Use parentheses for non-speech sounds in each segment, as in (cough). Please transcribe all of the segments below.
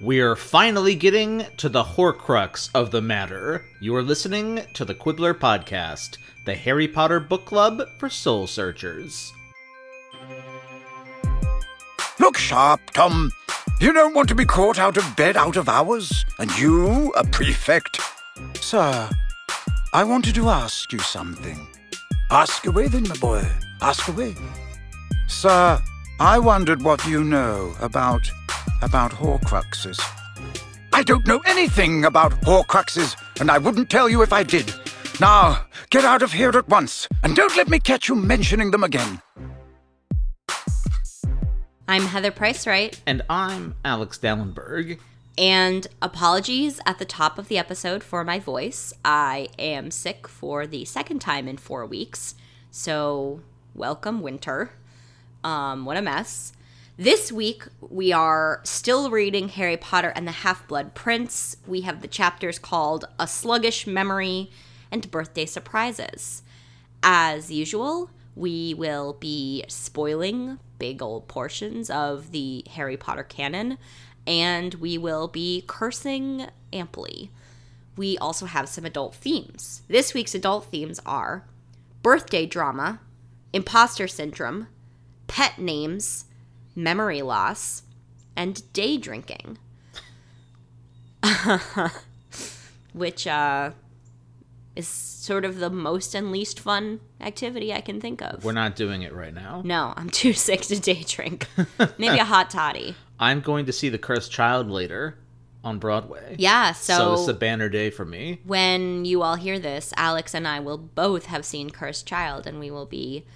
We're finally getting to the horcrux of the matter. You're listening to the Quibbler Podcast, the Harry Potter book club for soul searchers. Look sharp, Tom. You don't want to be caught out of bed out of hours, and you, a prefect. Sir, I wanted to ask you something. Ask away then, my boy. Ask away. Sir, I wondered what you know about about Horcruxes. I don't know anything about Horcruxes, and I wouldn't tell you if I did. Now, get out of here at once, and don't let me catch you mentioning them again. I'm Heather Price Wright, And I'm Alex Dallenberg. and apologies at the top of the episode for my voice. I am sick for the second time in four weeks, so welcome winter. Um, what a mess. This week, we are still reading Harry Potter and the Half Blood Prince. We have the chapters called A Sluggish Memory and Birthday Surprises. As usual, we will be spoiling big old portions of the Harry Potter canon, and we will be cursing amply. We also have some adult themes. This week's adult themes are birthday drama, imposter syndrome, pet names, memory loss, and day drinking. (laughs) Which uh, is sort of the most and least fun activity I can think of. We're not doing it right now. no, I'm (laughs) too sick to day drink. Maybe a hot toddy. (laughs) I'm going to see The Cursed Child later on Broadway. Yeah, So, so, it's a banner day for me. when you all hear this, Alex and I will both have seen Cursed Child, and we will be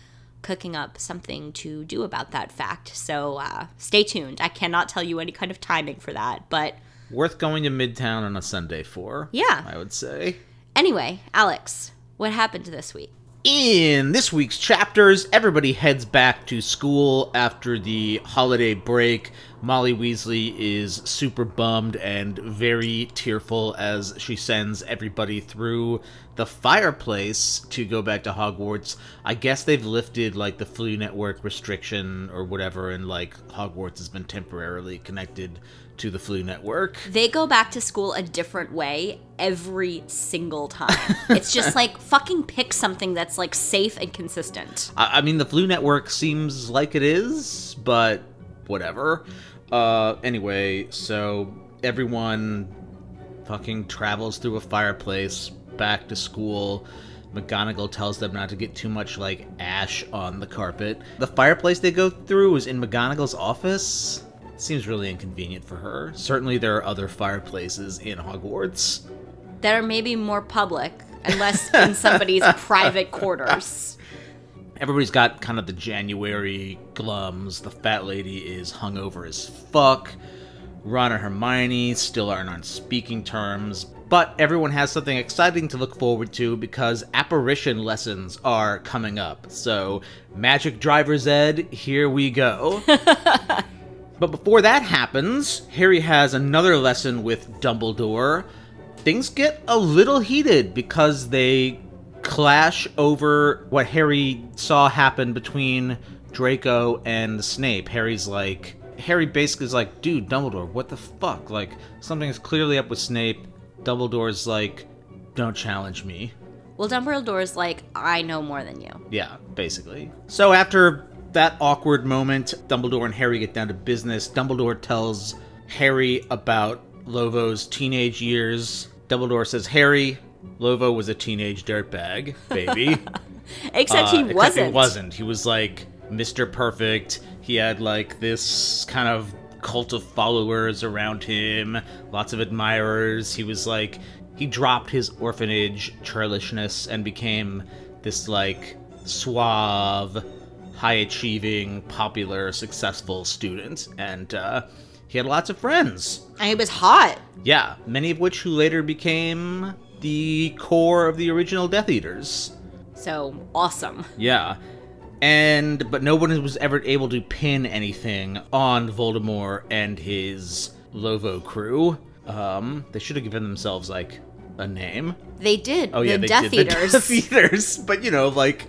cooking up something to do about that fact. So uh, stay tuned. I cannot tell you any kind of timing for that, but Worth going to Midtown on a Sunday for. Yeah. I would say. anyway, Alex, what happened this week? In this week's chapters, everybody heads back to school after the holiday break. Molly Weasley is super bummed and very tearful as she sends everybody through the fireplace to go back to Hogwarts. I guess they've lifted like the Floo Network restriction or whatever, and like Hogwarts has been temporarily connected to the Floo Network. They go back to school a different way every single time. it's just (laughs) like fucking pick something that's like safe and consistent. I, I mean, the Floo Network seems like it is, but whatever. Uh, anyway, so everyone fucking travels through a fireplace back to school. McGonagall tells them not to get too much like ash on the carpet. The fireplace they go through is in McGonagall's office. Seems really inconvenient for her. Certainly, there are other fireplaces in Hogwarts. That are maybe more public and less in somebody's (laughs) private quarters. Everybody's got kind of the January glums. The fat lady is hungover as fuck. Ron and Hermione still aren't on speaking terms. But everyone has something exciting to look forward to because apparition lessons are coming up. So, Magic Driver's Ed, here we go. (laughs) but before that happens, Harry has another lesson with Dumbledore. Things get a little heated because they clash over what Harry saw happen between Draco and Snape. Harry's like, Harry basically is like, dude, Dumbledore, what the fuck? Like, something is clearly up with Snape. Dumbledore's like, don't challenge me. Well, Dumbledore's like, I know more than you. Yeah, basically. So after that awkward moment, Dumbledore and Harry get down to business. Dumbledore tells Harry about Lovo's teenage years. Dumbledore says, Harry, Lovo was a teenage dirtbag, baby. (laughs) Except he Uh, except wasn't. He wasn't. He was like Mr. Perfect. He had like this kind of cult of followers around him, lots of admirers. He was like he dropped his orphanage churlishness and became this like suave, high achieving, popular, successful student. And uh, he had lots of friends. And he was hot. Yeah, many of which who later became the core of the original Death Eaters. So awesome. Yeah. And but no one was ever able to pin anything on Voldemort and his Lovo crew. Um, they should have given themselves like a name. They did. Oh the yeah, they Death did (laughs) Eaters. the Death Eaters, but you know, like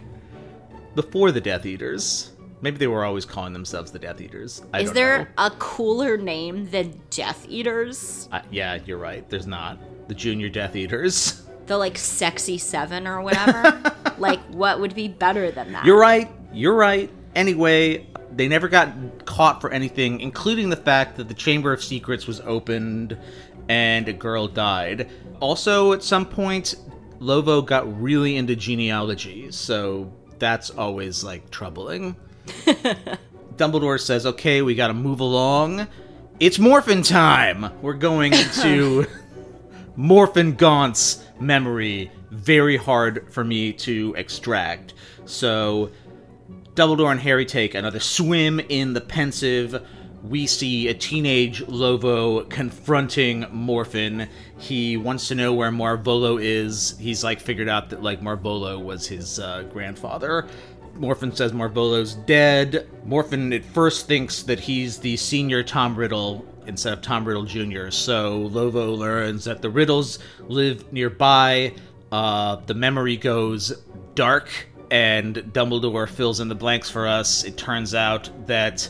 before the Death Eaters. Maybe they were always calling themselves the Death Eaters. I Is there know. a cooler name than Death Eaters? Uh, yeah, you're right. There's not the Junior Death Eaters. The like sexy seven or whatever? (laughs) like, what would be better than that? You're right. You're right. Anyway, they never got caught for anything, including the fact that the Chamber of Secrets was opened and a girl died. Also, at some point, Lovo got really into genealogy, so that's always like troubling. (laughs) Dumbledore says, "Okay, we got to move along. It's Morphin time. We're going into (laughs) Morfin Gaunt's memory. Very hard for me to extract. So, Dumbledore and Harry take another swim in the Pensieve. We see a teenage Lovo confronting Morfin. He wants to know where Marvolo is. He's like figured out that like Marvolo was his uh, grandfather. Morfin says Marvolo's dead. Morfin at first thinks that he's the senior Tom Riddle instead of Tom Riddle Jr. So Lovo learns that the Riddles live nearby. Uh, the memory goes dark, and Dumbledore fills in the blanks for us. It turns out that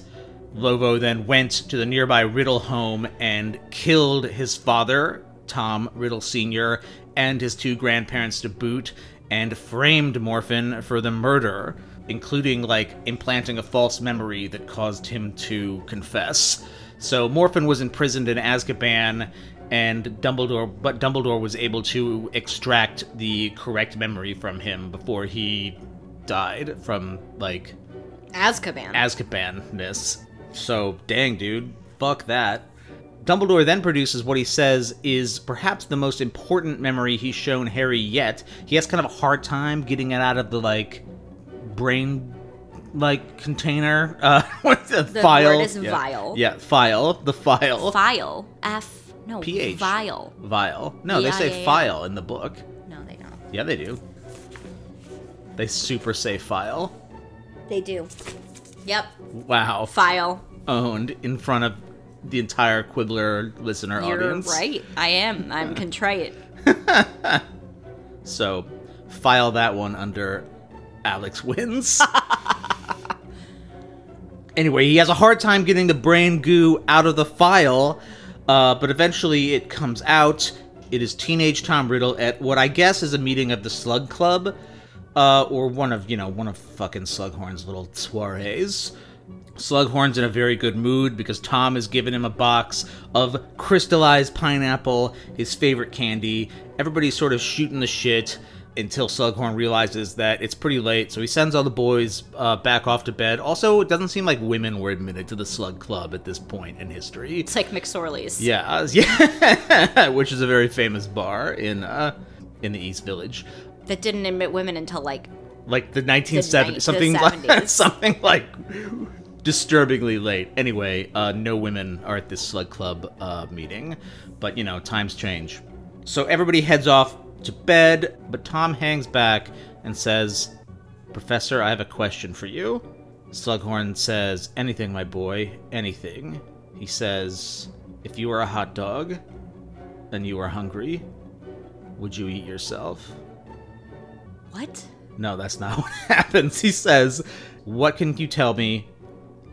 Lovo then went to the nearby Riddle home and killed his father, Tom Riddle Sr., and his two grandparents to boot, and framed Morfin for the murder, including like implanting a false memory that caused him to confess. So Morfin was imprisoned in Azkaban, and Dumbledore, but Dumbledore was able to extract the correct memory from him before he died from like Azkaban. Azkaban-ness. So, dang, dude. Fuck that. Dumbledore then produces what he says is perhaps the most important memory he's shown Harry yet. He has kind of a hard time getting it out of the, like, brain like container uh (laughs) what's the, The file word is yeah. vial. yeah file the file File. F. No. PH. Vial. vial no they say file in the book No, they don't. yeah they do they super say file They do. Yep. wow File. owned in front of the entire quibbler listener You're audience right. I am. I'm contrite. (laughs) So, file that one under Alex wins. (laughs) anyway, he has a hard time getting the brain goo out of the file, uh, but eventually it comes out. It is teenage Tom Riddle at what I guess is a meeting of the Slug Club, uh, or one of you know one of fucking Slughorn's little soirees. Slughorn's in a very good mood because Tom has given him a box of crystallized pineapple, his favorite candy. Everybody's sort of shooting the shit until Slughorn realizes that it's pretty late, so he sends all the boys uh, back off to bed. Also, it doesn't seem like women were admitted to the Slug Club at this point in history. It's like McSorley's. Yeah, uh, (laughs) yeah, which is a very famous bar in uh, in the East Village That didn't admit women until like like the ni- 1970s, the something like (laughs) something like disturbingly late. Anyway, uh, no women are at this slug club uh, meeting, but you know times change. So everybody heads off to bed, but Tom hangs back and says, "Professor, I have a question for you." Slughorn says, "Anything, my boy, anything." He says, "If you were a hot dog and you were hungry, would you eat yourself?" what? No, that's not (laughs) what happens. He says, What can you tell me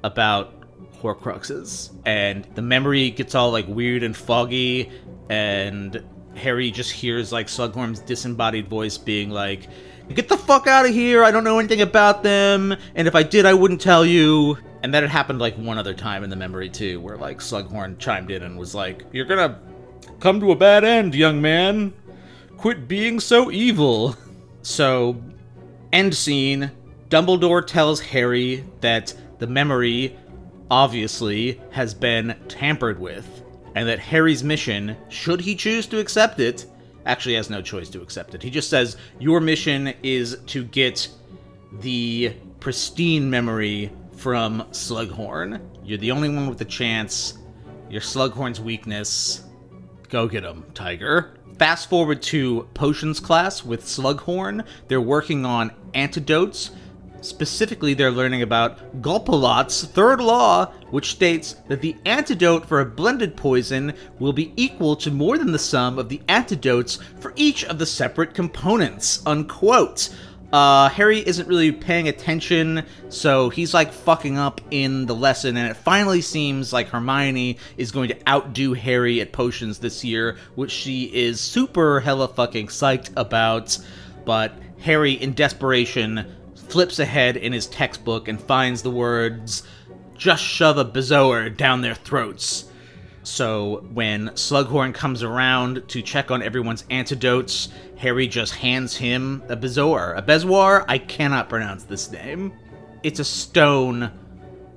about Horcruxes? And the memory gets all like weird and foggy, and Harry just hears like Slughorn's disembodied voice being like, Get the fuck out of here! I don't know anything about them, and if I did, I wouldn't tell you. And that had happened like one other time in the memory too, where like Slughorn chimed in and was like, You're gonna come to a bad end, young man. Quit being so evil. (laughs) So, end scene. Dumbledore tells Harry that the memory, obviously, has been tampered with, and that Harry's mission, should he choose to accept it, actually has no choice to accept it. He just says, Your mission is to get the pristine memory from Slughorn. You're the only one with the chance. You're Slughorn's weakness. Go get him, Tiger. Fast forward to potions class with Slughorn. They're working on antidotes. Specifically, they're learning about Golpalott's third law, which states that the antidote for a blended poison will be equal to more than the sum of the antidotes for each of the separate components. Unquote. Uh, Harry isn't really paying attention, so he's like fucking up in the lesson, and it finally seems like Hermione is going to outdo Harry at potions this year, which she is super hella fucking psyched about. But Harry, in desperation, flips ahead in his textbook and finds the words, just shove a bezoar down their throats. So when Slughorn comes around to check on everyone's antidotes, Harry just hands him a bezoar. A bezoar? I cannot pronounce this name. It's a stone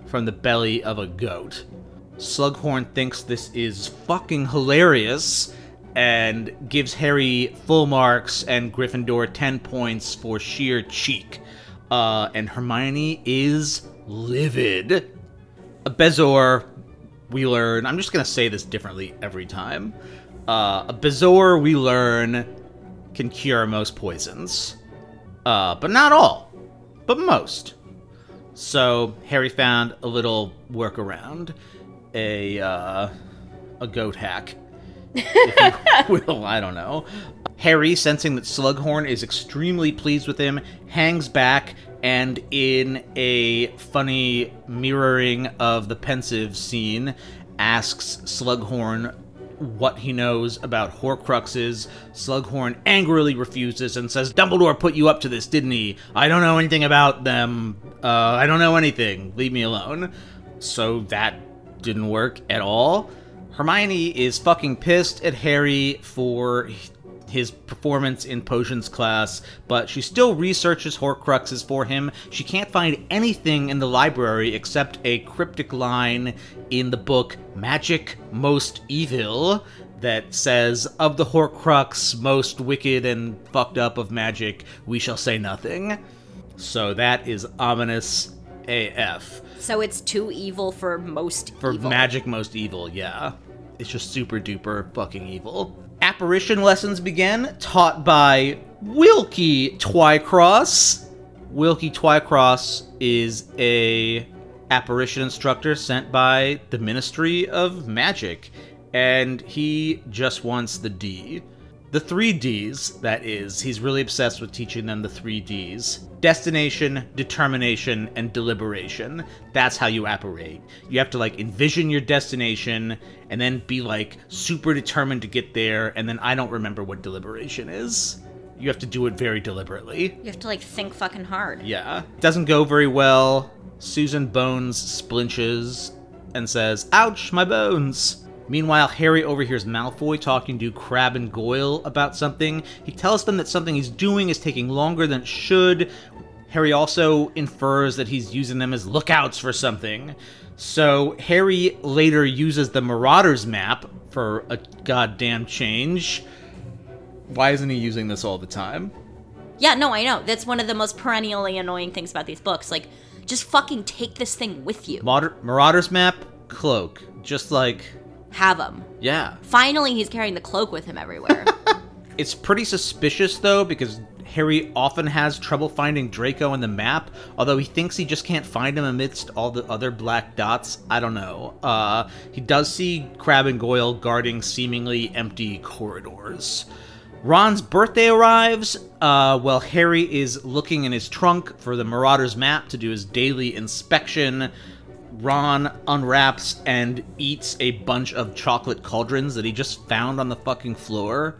from the belly of a goat. Slughorn thinks this is fucking hilarious and gives Harry full marks and Gryffindor 10 points for sheer cheek. Uh, and Hermione is livid. A bezoar we learn. I'm just gonna say this differently every time. Uh, a bezoar we learn can cure most poisons, uh, but not all, but most. So Harry found a little workaround, a uh, a goat hack, (laughs) will. I don't know. Harry, sensing that Slughorn is extremely pleased with him, hangs back and in a funny mirroring of the Pensieve scene, asks Slughorn what he knows about Horcruxes. Slughorn angrily refuses and says, Dumbledore put you up to this, didn't he? I don't know anything about them. Uh, I don't know anything. Leave me alone. So that didn't work at all. Hermione is fucking pissed at Harry for his performance in potions class, but she still researches Horcruxes for him. She can't find anything in the library except a cryptic line in the book Magic Most Evil that says, Of the Horcrux, most wicked and fucked up of magic, we shall say nothing. So that is ominous AF. So it's too evil for most For evil. magic most evil, yeah. It's just super duper fucking evil. Apparition lessons begin, taught by Wilkie Twycross. Wilkie Twycross is a apparition instructor sent by the Ministry of Magic, and he just wants the D. The three D's, that is, he's really obsessed with teaching them the three D's destination, determination, and deliberation. That's how you apparate. You have to like envision your destination and then be like super determined to get there, and then I don't remember what deliberation is. You have to do it very deliberately. You have to like think fucking hard. Yeah. Doesn't go very well. Susan Bones splinches and says, Ouch, my bones. Meanwhile, Harry overhears Malfoy talking to Crabbe and Goyle about something. He tells them that something he's doing is taking longer than it should. Harry also infers that he's using them as lookouts for something. So Harry later uses the Marauders map for a goddamn change. Why isn't he using this all the time? Yeah, no, I know. That's one of the most perennially annoying things about these books. Like, just fucking take this thing with you. Marauders map, cloak. Just like, Have him. yeah. Finally, he's carrying the cloak with him everywhere. (laughs) It's pretty suspicious though because Harry often has trouble finding Draco on the map, although he thinks he just can't find him amidst all the other black dots. I don't know. Uh, he does see Crabbe and Goyle guarding seemingly empty corridors. Ron's birthday arrives uh, while Harry is looking in his trunk for the Marauders map to do his daily inspection. Ron unwraps and eats a bunch of chocolate cauldrons that he just found on the fucking floor.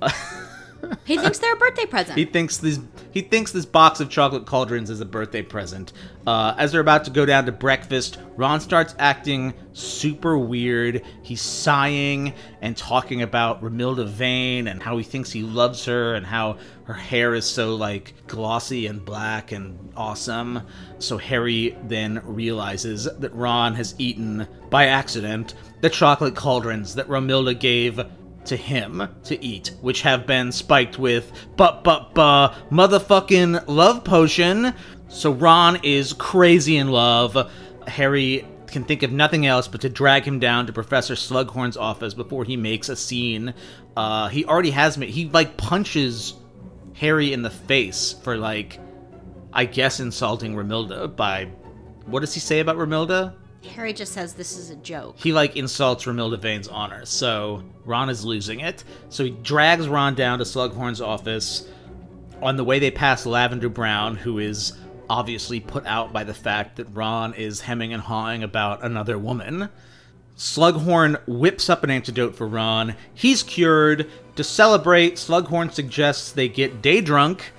(laughs) (laughs) he thinks they're a birthday present. He thinks this he thinks this box of chocolate cauldrons is a birthday present. Uh, as they're about to go down to breakfast, Ron starts acting super weird. He's sighing and talking about Romilda Vane and how he thinks he loves her and how her hair is so like glossy and black and awesome. So Harry then realizes that Ron has eaten by accident the chocolate cauldrons that Romilda gave to him to eat, which have been spiked with but but but motherfucking love potion. So Ron is crazy in love. Harry can think of nothing else but to drag him down to Professor Slughorn's office before he makes a scene. Uh, he already has made. He like punches Harry in the face for like, I guess insulting Romilda by. What does he say about Romilda? Harry just says this is a joke. he like insults Romilda Vane's honor, so Ron is losing it. So he drags Ron down to Slughorn's office. On the way, they pass Lavender Brown, who is obviously put out by the fact that Ron is hemming and hawing about another woman. Slughorn whips up an antidote for Ron. He's cured. To celebrate, Slughorn suggests they get day drunk.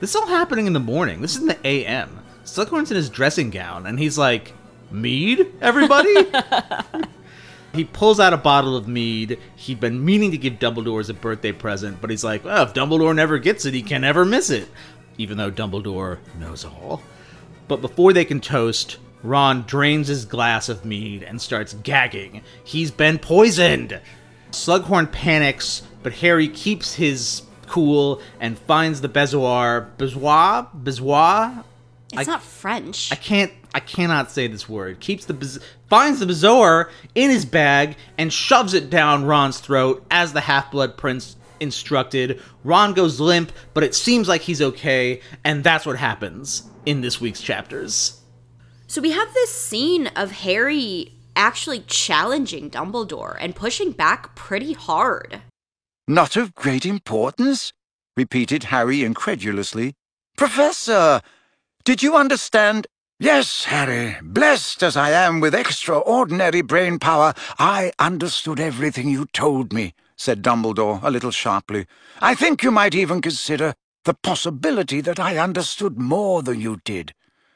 This is all happening in the morning. This is in the AM. Slughorn's in his dressing gown, and he's like, Mead, everybody? (laughs) he pulls out a bottle of mead. He'd been meaning to give Dumbledore as a birthday present, but he's like, well, if Dumbledore never gets it, he can never miss it. Even though Dumbledore knows all. But before they can toast, Ron drains his glass of mead and starts gagging. He's been poisoned! Slughorn panics, but Harry keeps his cool and finds the bezoar. Bezoar? Bezoar? It's not French. I can't. I cannot say this word. Keeps the bez- finds the Bazaar in his bag and shoves it down Ron's throat as the Half Blood Prince instructed. Ron goes limp, but it seems like he's okay, and that's what happens in this week's chapters. So we have this scene of Harry actually challenging Dumbledore and pushing back pretty hard. Not of great importance? repeated Harry incredulously. Professor, did you understand? Yes, Harry. Blessed as I am with extraordinary brain power, I understood everything you told me, said Dumbledore a little sharply. I think you might even consider the possibility that I understood more than you did.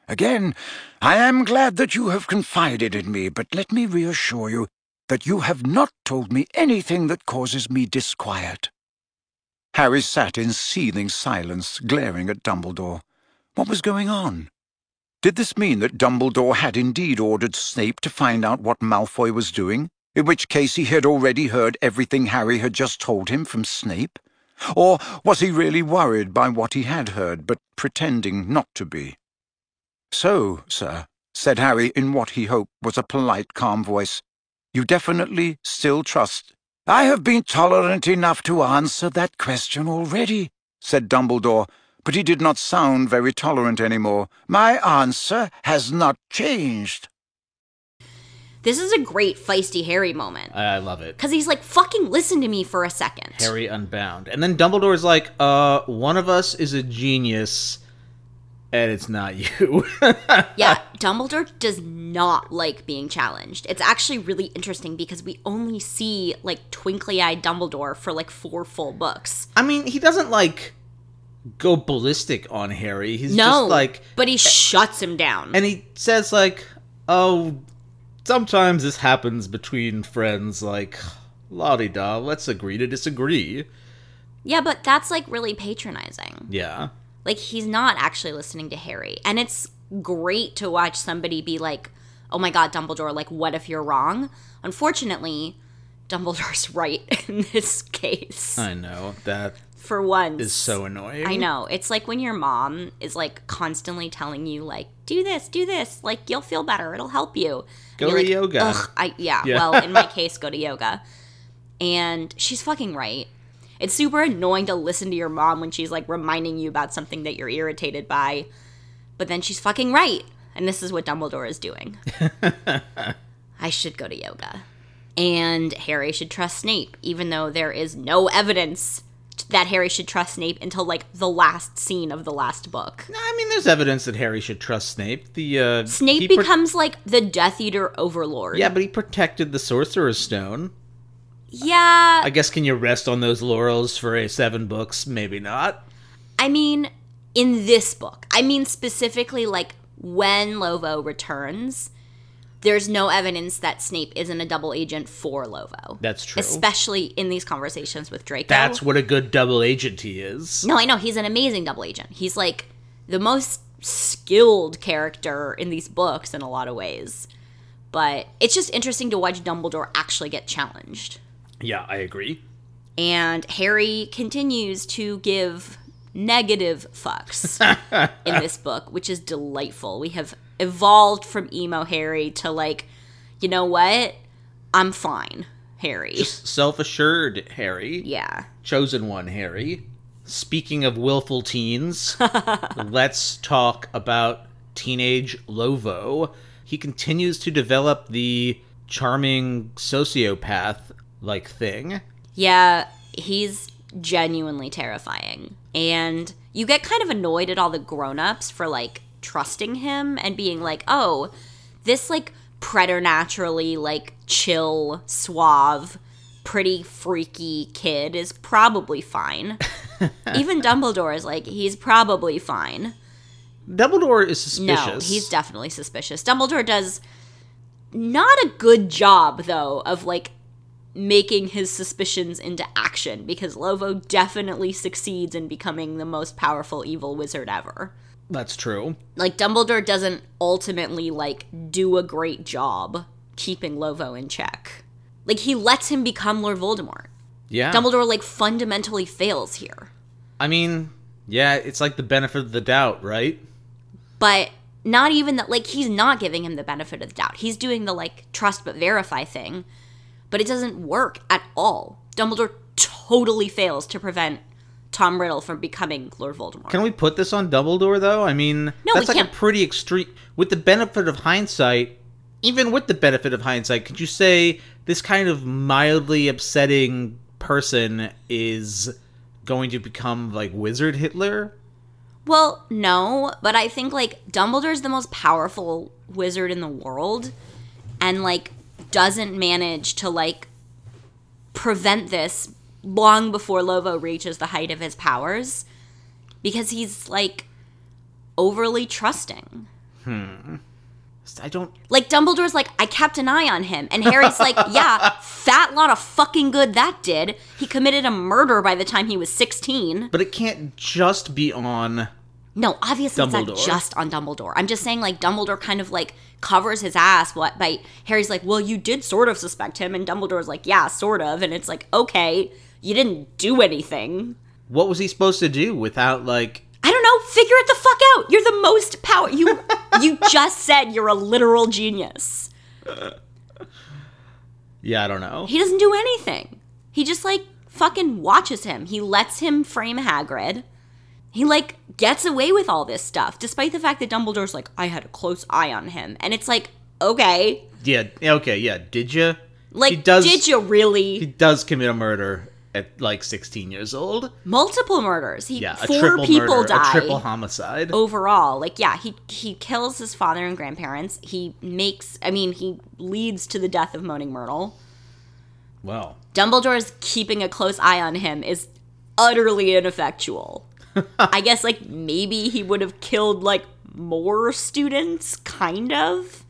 Again, I am glad that you have confided in me, but let me reassure you that you have not told me anything that causes me disquiet. Harry sat in seething silence, glaring at Dumbledore. What was going on? Did this mean that Dumbledore had indeed ordered Snape to find out what Malfoy was doing, in which case he had already heard everything Harry had just told him from Snape? Or was he really worried by what he had heard, but pretending not to be? So, sir, said Harry in what he hoped was a polite, calm voice, you definitely still trust. I have been tolerant enough to answer that question already, said Dumbledore, but he did not sound very tolerant any more. My answer has not changed. This is a great feisty Harry moment. I love it. Because he's like, fucking listen to me for a second. Harry Unbound. And then Dumbledore's like, uh, one of us is a genius, and it's not (laughs) you. yeah, Dumbledore does not like being challenged. It's actually really interesting because we only see like twinkly eyed Dumbledore for like four full books. I mean, he doesn't like go ballistic on Harry. He's no, just like. But he shuts him down. And he says, like, oh, sometimes this happens between friends, like, la di da, let's agree to disagree. Yeah, but that's like really patronizing. Yeah. Like, he's not actually listening to Harry. And it's great to watch somebody be like, oh my god, Dumbledore, like, what if you're wrong? Unfortunately, Dumbledore's (laughs) right in this case. I know. That for once is so annoying. I know. It's like when your mom is like constantly telling you like do this, do this, like you'll feel better, it'll help you. Go to like, yoga. Ugh, I yeah, yeah. Well, in my (laughs) case, go to yoga. And she's fucking right. It's super annoying to listen to your mom when she's like reminding you about something that you're irritated by. But then she's fucking right. And this is what Dumbledore is doing. (laughs) I should go to yoga. And Harry should trust Snape, even though there is no evidence that Harry should trust Snape until like the last scene of the last book. No, I mean, there's evidence that Harry should trust Snape. The uh, Snape becomes pro- like the Death Eater overlord. Yeah, but he protected the Sorcerer's Stone. Yeah. I guess can you rest on those laurels for a seven books? Maybe not. I mean, in this book, I mean specifically like when Lovo returns there's no evidence that Snape isn't a double agent for Lovo. That's true. Especially in these conversations with Draco. That's what a good double agent he is. No, I know. He's an amazing double agent. He's like the most skilled character in these books in a lot of ways. But it's just interesting to watch Dumbledore actually get challenged. Yeah, I agree. And Harry continues to give negative fucks (laughs) in this book, which is delightful. We have evolved from emo Harry to like, you know what? I'm fine, Harry. Just self-assured Harry. Yeah. Chosen one Harry. Speaking of willful teens, (laughs) let's talk about teenage Lovo. He continues to develop the charming sociopath like thing. Yeah, he's genuinely terrifying. And you get kind of annoyed at all the grown-ups for like trusting him and being like, "Oh, this like preternaturally like chill, suave, pretty freaky kid is probably fine." (laughs) Even Dumbledore is like, "He's probably fine." Dumbledore is suspicious. No, he's definitely suspicious. Dumbledore does not a good job though of like making his suspicions into action because Lovo definitely succeeds in becoming the most powerful evil wizard ever. That's true. Like Dumbledore doesn't ultimately like do a great job keeping Lovo in check. Like he lets him become Lord Voldemort. Yeah. Dumbledore like fundamentally fails here. I mean, yeah, it's like the benefit of the doubt, right? But not even that like he's not giving him the benefit of the doubt. He's doing the like trust but verify thing, but it doesn't work at all. Dumbledore totally fails to prevent Tom Riddle from becoming Lord Voldemort. Can we put this on Dumbledore though? I mean, No, that's like can't. a pretty extreme. With the benefit of hindsight, even with the benefit of hindsight, could you say this kind of mildly upsetting person is going to become like Wizard Hitler? Well, no, but I think like Dumbledore's the most powerful wizard in the world and like doesn't manage to like prevent this long before Lovo reaches the height of his powers because he's like overly trusting. Hmm. I don't. Like Dumbledore's like, I kept an eye on him, and Harry's like, (laughs) yeah, fat lot of fucking good that did. He committed a murder by the time he was sixteen. But it can't just be on. No, obviously it's not just on Dumbledore. I'm just saying like Dumbledore kind of like covers his ass what by Harry's like, "Well, you did sort of suspect him." And Dumbledore's like, "Yeah, sort of." And it's like, "Okay, you didn't do anything." What was he supposed to do without like? I don't know, figure it the fuck out. You're the most power you (laughs) you just said you're a literal genius. Yeah, I don't know. He doesn't do anything. He just like fucking watches him. He lets him frame Hagrid. He like gets away with all this stuff, despite the fact that Dumbledore's like, I had a close eye on him. And it's like, okay. Yeah. Okay. Yeah. Did you? Like, He does- did you really? He does commit a murder at like 16 years old. Multiple murders. He Yeah, a four people murder, die. a triple homicide. overall like yeah he he kills his father and grandparents he makes i mean he leads to the death of moaning myrtle Well, dumbledore's keeping a close eye on him is utterly ineffectual (laughs) i guess like maybe he would have killed like more students kind of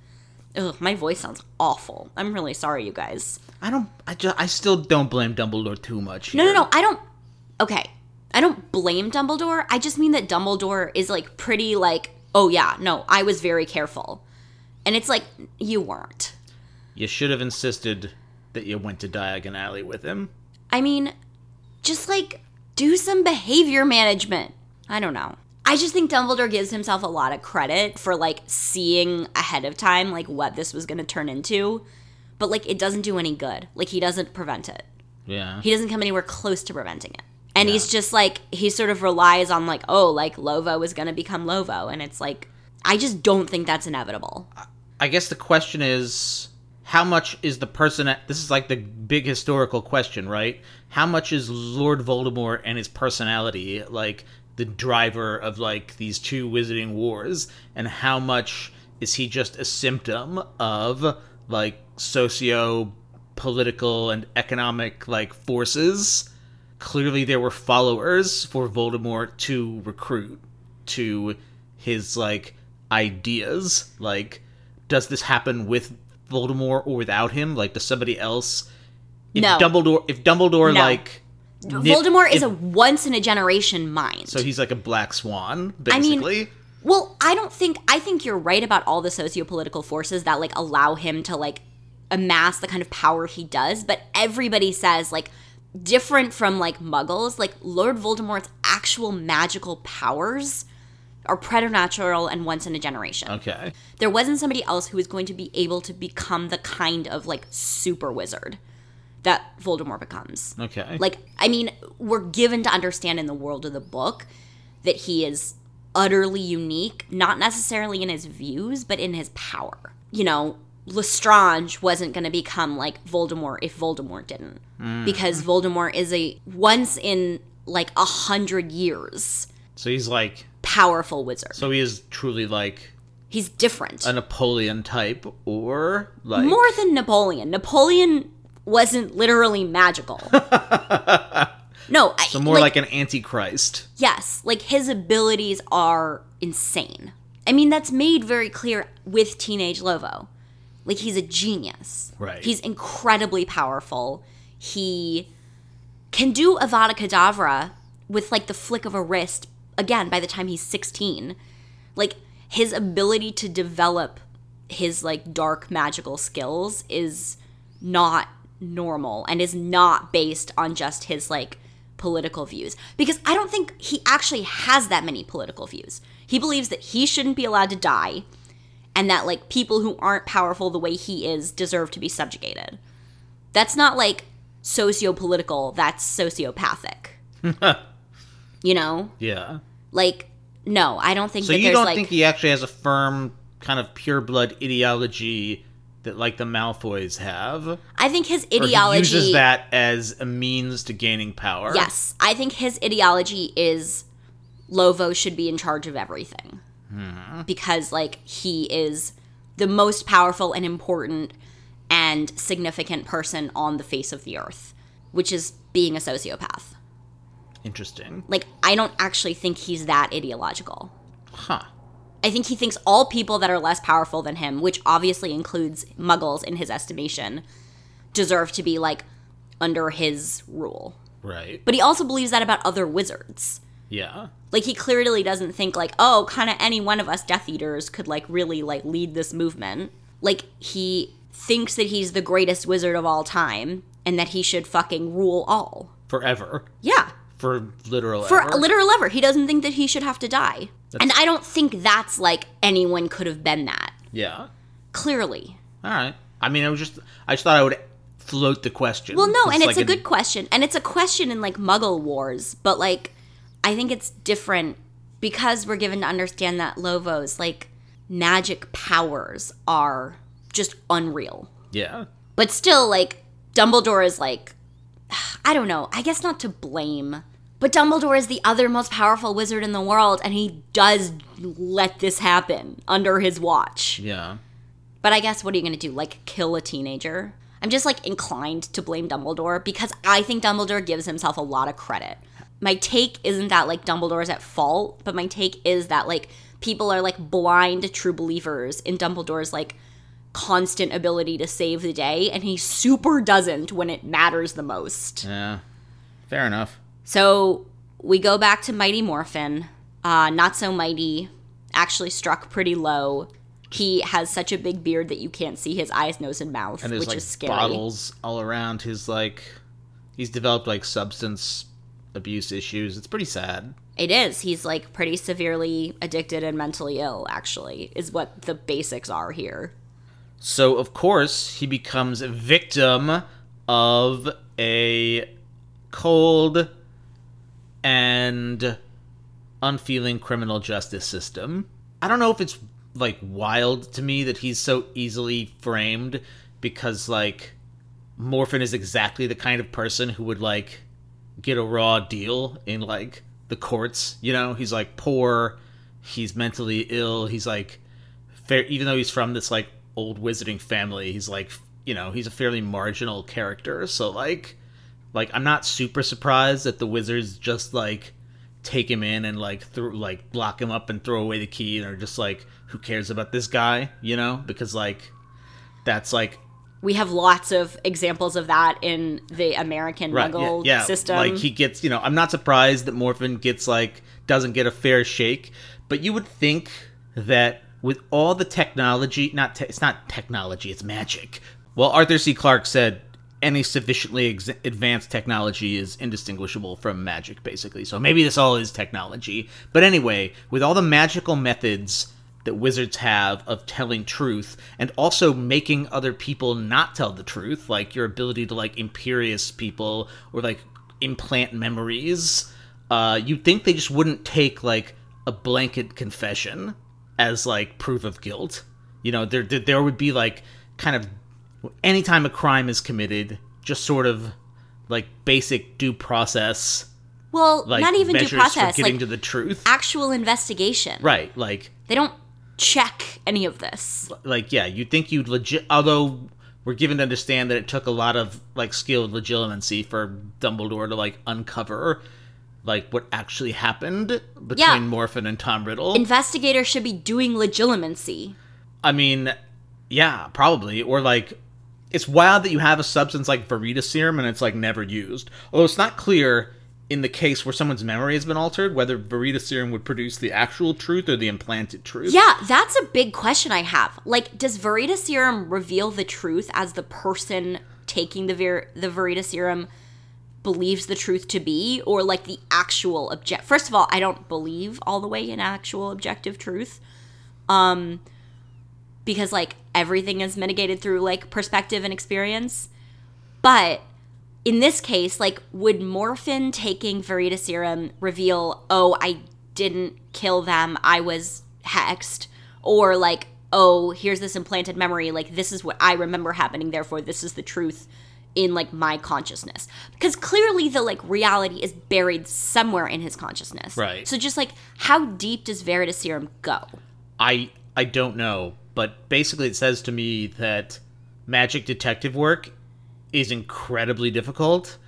Ugh, my voice sounds awful i'm really sorry you guys I don't. I just. I still don't blame Dumbledore too much. No, no, no. I don't. Okay. I don't blame Dumbledore. I just mean that Dumbledore is like pretty like, oh yeah, no, I was very careful. And it's like, you weren't. You should have insisted that you went to Diagon Alley with him. I mean, just like do some behavior management. I don't know. I just think Dumbledore gives himself a lot of credit for like seeing ahead of time like what this was going to turn into. But like it doesn't do any good. Like he doesn't prevent it. Yeah. he doesn't come anywhere close to preventing it. And he's just like he sort of relies on like, oh, like Lovo is gonna become Lovo, and it's like I just don't think that's inevitable. I guess the question is how much is the person at, this is like the big historical question, right? How much is Lord Voldemort and his personality like the driver of like these two wizarding wars and how much is he just a symptom of like socio political and economic like forces? Clearly there were followers for Voldemort to recruit to his like ideas like does this happen with Voldemort or without him? Like, does somebody else? If No. Dumbledore, if Dumbledore No. like, Voldemort is a once in a generation mind. so he's like a black swan, basically. I mean- well, I don't think I think you're right about all the sociopolitical forces that like allow him to like amass the kind of power he does, but everybody says like different from like muggles, like Lord Voldemort's actual magical powers are preternatural and once in a generation. okay, there wasn't somebody else who was going to be able to become the kind of like super wizard that Voldemort becomes. okay, Like, I mean, we're given to understand in the world of the book that he is utterly unique, not necessarily in his views, but in his power. You know, Lestrange wasn't going to become like Voldemort if Voldemort didn't. Mm. Because Voldemort is a once in like a hundred years So he's like, powerful wizard. so he is truly like He's different. a Napoleon type, or like More than Napoleon. Napoleon wasn't literally magical. (laughs) no, I, so more like, an antichrist. yes, like his abilities are insane. I mean, that's made very clear with Teenage Lovo. Like he's a genius. Right. He's incredibly powerful. He can do Avada Kedavra with like the flick of a wrist. Again, by the time he's sixteen, like his ability to develop his like dark magical skills is not normal and is not based on just his like political views. Because i don't think he actually has that many political views. He believes that he shouldn't be allowed to die and that like people who aren't powerful the way he is deserve to be subjugated. That's not like socio-political that's sociopathic. (laughs) You know? Yeah. like no i don't think So that you there's don't like think he actually has a firm kind of pure blood ideology that like the Malfoys have? I think his ideology uses that as a means to gaining power. Yes, I think his ideology is Lovo should be in charge of everything. Hmm. Because, like, he is the most powerful and important and significant person on the face of the earth, which is being a sociopath. Interesting. Like, I don't actually think he's that ideological. Huh. I think he thinks all people that are less powerful than him, which obviously includes muggles in his estimation, deserve to be, like, under his rule. Right. But he also believes that about other wizards. Yeah. Like he clearly doesn't think like, oh, kind of any one of us Death Eaters could like really like lead this movement. Like he thinks that he's the greatest wizard of all time and that he should fucking rule all. Forever. Yeah. For literal For ever. literal ever. He doesn't think that he should have to die. and I don't think that's like anyone could have been that. yeah. Clearly. All right. I mean, I was just I just thought I would float the question. Well, no, and it's like a good question. And it's a question in like Muggle Wars, but like I think it's different because we're given to understand that Lovo's like magic powers are just unreal. Yeah. But still like Dumbledore is like (sighs) I don't know, I guess not to blame. But Dumbledore is the other most powerful wizard in the world and he does let this happen under his watch. Yeah. But I guess what are you going to do? Like kill a teenager? I'm just like inclined to blame Dumbledore because I think Dumbledore gives himself a lot of credit. My take isn't that like Dumbledore is at fault, but my take is that like people are like blind true believers in Dumbledore's like constant ability to save the day and he super doesn't when it matters the most. Yeah. Fair enough. So we go back to Mighty Morphin. Uh, not so mighty, actually struck pretty low. He has such a big beard that you can't see his eyes, nose, and mouth, And which like is scary. bottles all around his like he's developed like substance abuse issues. It's pretty sad. It is. He's like pretty severely addicted and mentally ill, actually, is what the basics are here. So of course he becomes a victim of a cold and unfeeling criminal justice system. I don't know if it's like wild to me that he's so easily framed because like Morfin is exactly the kind of person who would like get a raw deal in like the courts, you know? He's like poor, he's mentally ill, he's like fair even though he's from this like old wizarding family, he's like you know, he's a fairly marginal character, so like like I'm not super surprised that the wizards just like take him in and like throw like lock him up and throw away the key and are just like who cares about this guy, you know? Because like that's like We have lots of examples of that in the American Muggle yeah, yeah. system. Like he gets, you know, I'm not surprised that Morfin gets like doesn't get a fair shake, but you would think that with all the technology, not te- it's not technology, it's magic. Well, Arthur C. Clarke said any sufficiently ex- advanced technology is indistinguishable from magic, basically. So maybe this all is technology. But anyway, with all the magical methods that wizards have of telling truth and also making other people not tell the truth, like your ability to like Imperius people or like implant memories, uh, you'd think they just wouldn't take like a blanket confession as like proof of guilt. You know, there there, there would be like kind of anytime a crime is committed, just sort of like basic due process Well, like not even due process, getting like to the truth. actual investigation. right, like They don't check any of this. like yeah, you'd think you'd legit although we're given to understand that it took a lot of like skilled Legilimency for Dumbledore to like uncover like what actually happened between Yeah. Morfin and Tom Riddle. Investigators should be doing Legilimency. I mean, yeah, probably. Or like, it's wild that you have a substance like Veritaserum and it's like never used. Although it's not clear in the case where someone's memory has been altered whether Veritaserum would produce the actual truth or the implanted truth. Yeah, that's a big question I have. Like, does Veritaserum reveal the truth as the person taking the Ver- the Veritaserum believes the truth to be, or like the actual object? First of all, I don't believe all the way in actual objective truth, um, because like everything is mitigated through like perspective and experience. But in this case, like, would Morfin taking Veritaserum reveal, oh, I didn't kill them, I was hexed, or like, oh, here's this implanted memory, like, this is what I remember happening, therefore, this is the truth in like my consciousness because clearly the like reality is buried somewhere in his consciousness Right. so just like how deep does Veritaserum go I I don't know, but basically it says to me that magic detective work is incredibly difficult.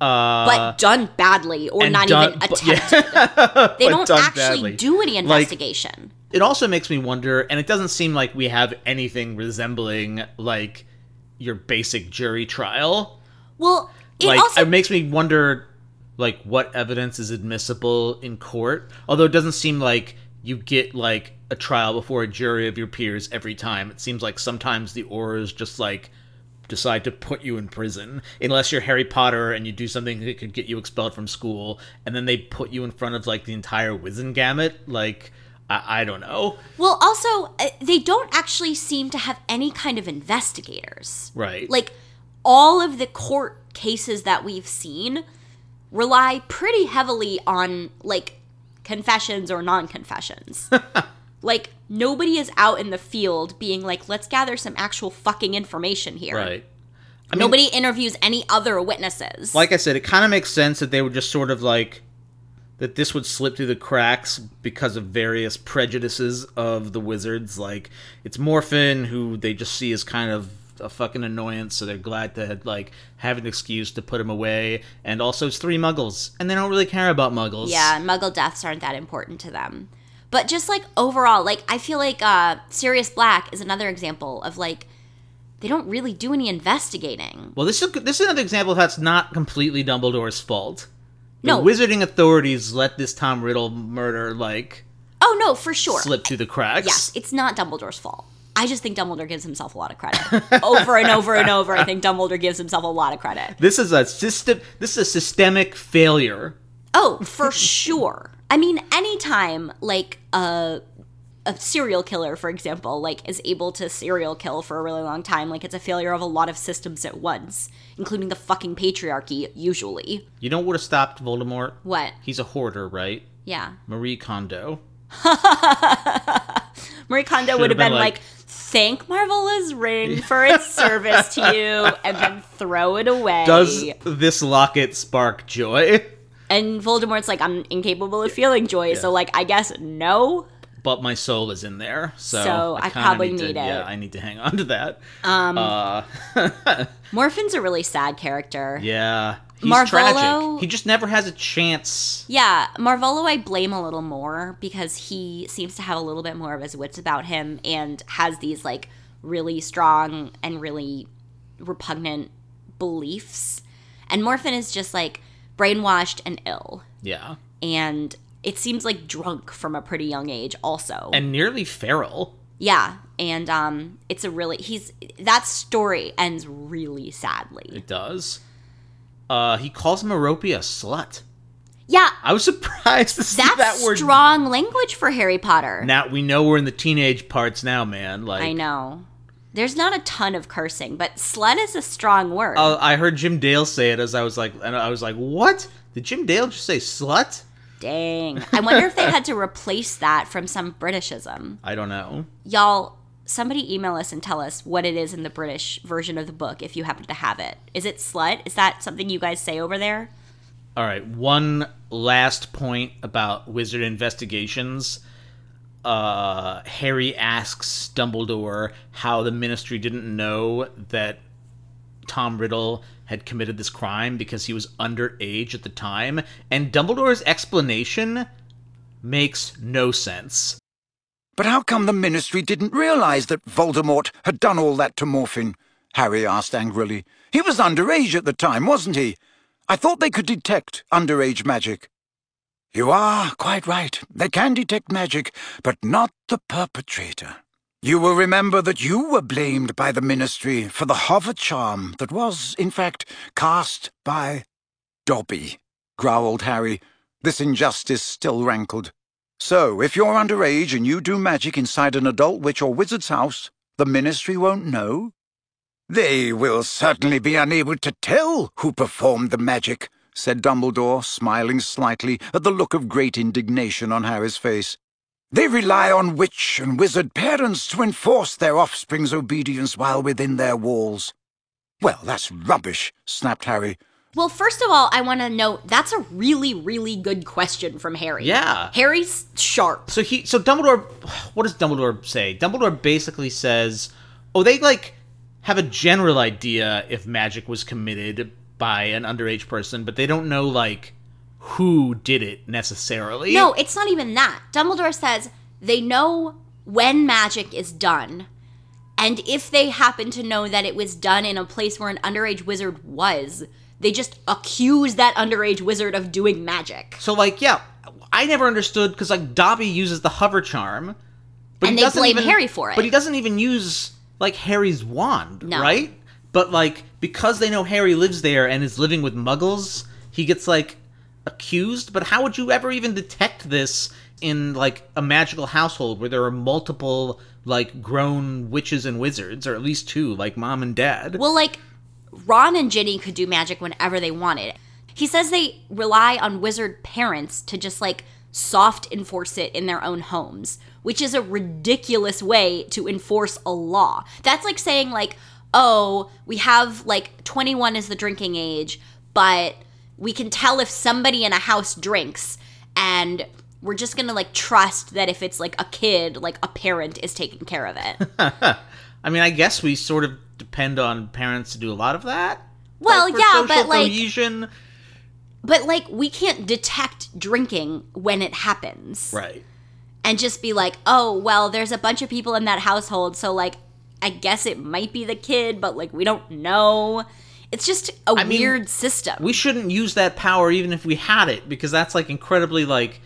Uh, but done badly or not done- even (laughs) but- attempted yeah. (laughs) they don't actually badly. do any Like, investigation it also makes me wonder, and it doesn't seem like we have anything resembling like your basic jury trial. well it like also it makes me wonder like what evidence is admissible in court. Although it doesn't seem like you get like a trial before a jury of your peers every time. It seems like sometimes the Aurors just like decide to put you in prison unless you're Harry Potter and you do something that could get you expelled from school and then they put you in front of like the entire Wizengamot like I, I don't know. Well, also, uh, they don't actually seem to have any kind of investigators. Right. Like, all of the court cases that we've seen rely pretty heavily on, like, confessions or non confessions. (laughs) like, nobody is out in the field being like, let's gather some actual fucking information here. right. I mean, Nobody interviews any other witnesses. like I said, it kind of makes sense that they would just sort of like that this would slip through the cracks because of various prejudices of the wizards. Like it's Morfin, who they just see as kind of a fucking annoyance, so they're glad to like have an excuse to put him away. And also, it's three Muggles, and they don't really care about Muggles. Yeah, Muggle deaths aren't that important to them. But just like overall, like I feel like uh Sirius Black is another example of like they don't really do any investigating. Well, this is this is another example of how it's not completely Dumbledore's fault. The No. wizarding authorities let this Tom Riddle murder like Oh no, for sure. slip through the cracks. Yes, it's not Dumbledore's fault. I just think Dumbledore gives himself a lot of credit. over and over and over, I think Dumbledore gives himself a lot of credit. This is a system. This is a systemic failure. Oh, for sure. I mean, anytime like a a serial killer, for example, like is able to serial kill for a really long time, like it's a failure of a lot of systems at once, including the fucking patriarchy, usually. You know what would have stopped Voldemort? What? He's a hoarder, right? Yeah. Marie Kondo. (laughs) Marie Kondo Should've would have been been like- like, thank Marvolo's ring for its service to you, (laughs) and then throw it away. Does this locket spark joy? and Voldemort's like, I'm incapable of feeling joy, so like, I guess no. But my soul is in there, so, So I kinda probably to, need Yeah, it. I need to hang on to that. Um. Uh, (laughs) Morfin's a really sad character. yeah. He's Marvolo- tragic. He just never has a chance. Yeah, Marvolo I blame a little more because he seems to have a little bit more of his wits about him and has these like really strong and really repugnant beliefs. And Morfin is just like brainwashed and ill. Yeah. And it seems like drunk from a pretty young age also. And nearly feral. yeah, and um it's a really he's that story ends really sadly. It does. Uh, he calls Merope a slut. Yeah, I was (laughs) surprised to see that's that word. strong language for Harry Potter. Now we know we're in the teenage parts now, man. Like I know. There's not a ton of cursing, but slut is a strong word. Uh, I heard Jim Dale say it as I was like, and I was like, "What? Did Jim Dale just say slut?" Dang. I wonder if they had to replace that from some Britishism. (laughs) I don't know. Y'all, somebody email us and tell us what it is in the British version of the book if you happen to have it. Is it slut? Is that something you guys say over there? All right, one last point about wizard investigations. Uh, Harry asks Dumbledore how the Ministry didn't know that Tom Riddle had committed this crime because he was underage at the time, and Dumbledore's explanation makes no sense. But how come the Ministry didn't realize that Voldemort had done all that to Morfin? Harry asked angrily. He was underage at the time, wasn't he? I thought they could detect underage magic. You are quite right. They can detect magic, but not the perpetrator. You will remember that you were blamed by the Ministry for the hover charm that was, in fact, cast by Dobby, growled Harry. This injustice still rankled. So, if you're underage and you do magic inside an adult witch or wizard's house, the Ministry won't know? They will certainly be unable to tell who performed the magic, said Dumbledore, smiling slightly at the look of great indignation on Harry's face. They rely on witch and wizard parents to enforce their offspring's obedience while within their walls. Well, that's rubbish, snapped Harry. Well, first of all, I want to note that's a really, really good question from Harry. Yeah. Harry's sharp. So he, so Dumbledore, what does Dumbledore say? Dumbledore basically says, "Oh, they like have a general idea if magic was committed by an underage person, but they don't know like who did it necessarily." No, it's not even that. Dumbledore says they know when magic is done, and if they happen to know that it was done in a place where an underage wizard was, they just accuse that underage wizard of doing magic. So like, yeah, I never understood because like Dobby uses the hover charm, but And he they doesn't blame even- Harry for it. But he doesn't even use like Harry's wand, No. right? But like because they know Harry lives there and is living with Muggles, he gets like accused. But how would you ever even detect this in like a magical household where there are multiple like grown witches and wizards, or at least two, like mom and dad? Well, like, Ron and Ginny could do magic whenever they wanted. He says they rely on wizard parents to just, like, soft enforce it in their own homes, which is a ridiculous way to enforce a law. That's like saying, like, oh, we have, like, 21 is the drinking age, but we can tell if somebody in a house drinks, and we're just gonna, like, trust that if it's, like, a kid, like, a parent is taking care of it. (laughs) I mean, I guess we sort of depend on parents to do a lot of that. Well, Like, yeah, but, like- But like we can't detect drinking when it happens. right. And just be like, "Oh, well, there's a bunch of people in that household, so like I guess it might be the kid, but like we don't know." It's just a I mean, weird system. We shouldn't use that power even if we had it because that's like incredibly like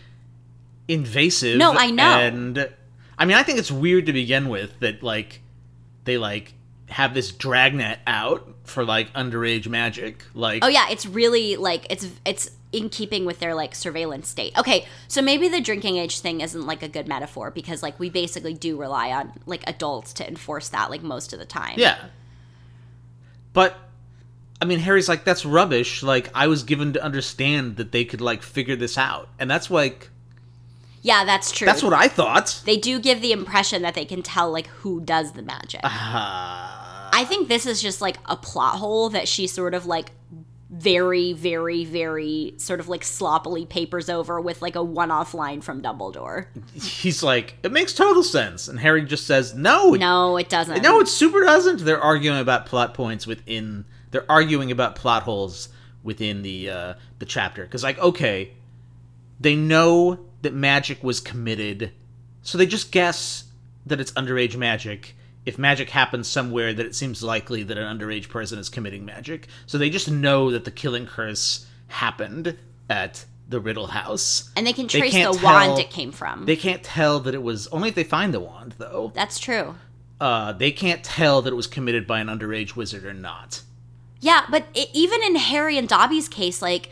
invasive. No, I know. And I mean, I think it's weird to begin with that like they like have this dragnet out for like underage magic. Like, oh yeah, it's really like it's it's in keeping with their like surveillance state. Okay, so maybe the drinking age thing isn't like a good metaphor because like we basically do rely on like adults to enforce that like most of the time. yeah. But I mean, Harry's like, that's rubbish. Like, I was given to understand that they could like figure this out, and that's like Yeah, that's true. that's what I thought. they do give the impression that they can tell like who does the magic. Uh, I think this is just like a plot hole that she sort of like very, very, very sort of like sloppily papers over with like a one off line from Dumbledore. he's like, it makes total sense, and Harry just says, no, it No, it doesn't. No, it super doesn't. They're arguing about plot points within. They're arguing about plot holes within the uh, the chapter because, like, okay, they know that magic was committed, so they just guess that it's underage magic. If magic happens somewhere that it seems likely that an underage person is committing magic, so they just know that the killing curse happened at the Riddle House. and they can trace can't the tell- wand it came from. They can't tell that it was only if they find the wand, though That's true. uh, they can't tell that it was committed by an underage wizard or not. Yeah, but i even in Harry and Dobby's case, like,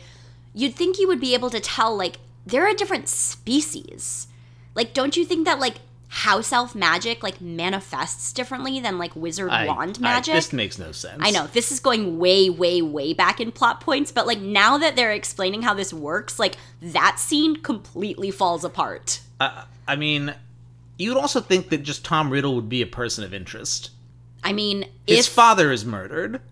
you'd think you would be able to tell, like, they're a different species. Like, don't you think that, like, house elf magic, like, manifests differently than, like, wizard I- wand I- magic? this makes no sense. I know this is going way, way, way back in plot points, but like now that they're explaining how this works, like that scene completely falls apart. I, I mean, you'd also think that just Tom Riddle would be a person of interest. I mean, His father is murdered.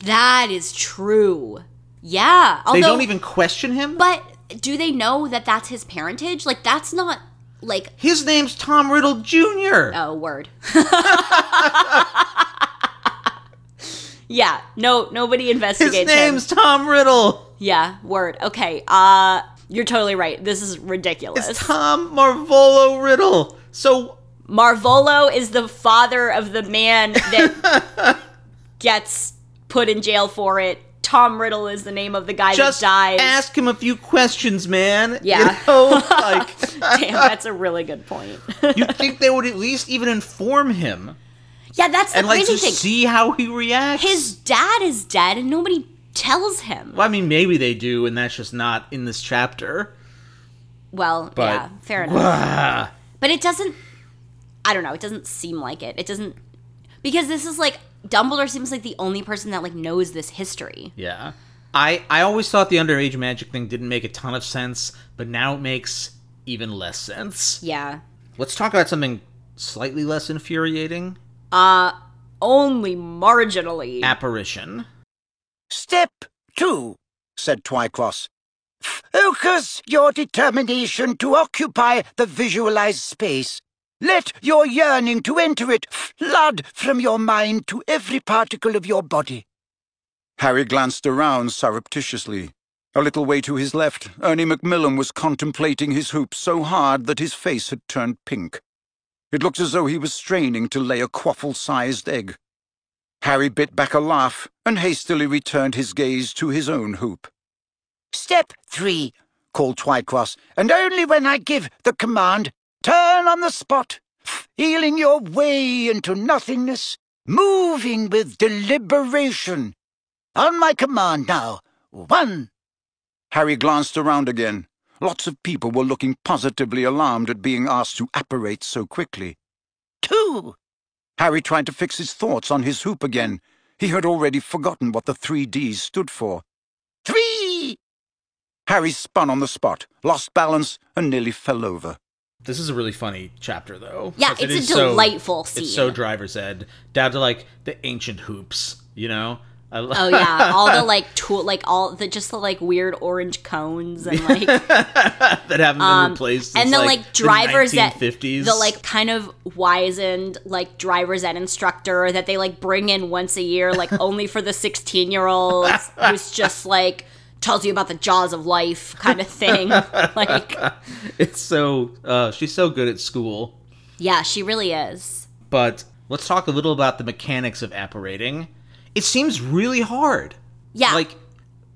that is true, Yeah. Although, they don't even question him. But do they know that that's his parentage? Like that's not like His name's Tom Riddle Jr. oh word. (laughs) yeah. No. Nobody His investigates him. name's Tom Riddle. Yeah. Word. Okay. Uh, you're totally right. This is ridiculous. It's Tom Marvolo Riddle. So Marvolo is the father of the man that (laughs) gets put in jail for it. Tom Riddle is the name of the guy just that dies. ask him a few questions, man. Yeah. You know, (laughs) like Damn, that's a really good point. (laughs) you'd think they would at least even inform him yeah, that's the and like crazy just thing. see how he reacts. His dad is dead, and nobody tells him. well, I mean, maybe they do, and that's just not in this chapter. Well, But yeah, fair enough. But it doesn't. I don't know. It doesn't seem like it. It doesn't because this is like Dumbledore seems like the only person that like knows this history. yeah. I I always thought the underage magic thing didn't make a ton of sense, but now it makes even less sense. Yeah. Let's talk about something slightly less infuriating. Uh only marginally. Apparition. Step two, said Twycross. Focus your determination to occupy the visualized space. Let your yearning to enter it flood from your mind to every particle of your body. Harry glanced around surreptitiously. A little way to his left, Ernie Macmillan was contemplating his hoop so hard that his face had turned pink. It looked as though he was straining to lay a quaffle-sized egg. Harry bit back a laugh and hastily returned his gaze to his own hoop. Step three, called Twycross, and only when I give the command, turn on the spot, feeling your way into nothingness, moving with deliberation. On my command now. One. Harry glanced around again. Lots of people were looking positively alarmed at being asked to apparate so quickly. Two. Harry tried to fix his thoughts on his hoop again. He had already forgotten what the three Ds stood for. Three! Harry spun on the spot, lost balance, and nearly fell over. This is a really funny chapter, though. Yeah, 'cause it it's a is so- delightful scene. It's so driver's ed, down to like the ancient hoops. You know. I lo- Oh yeah, all the (laughs) like tool, like all the just the like weird orange cones and like (laughs) that haven't been replaced. Since, Um, and the like, drivers the that 1950s. the like kind of wizened like driver's ed instructor that they like bring in once a year like only for the 16 year olds (laughs) who's just like tells you about the jaws of life kind of thing (laughs) like it's so uh, she's so good at school. yeah she really is But let's talk a little about the mechanics of apparating. It seems really hard. yeah Like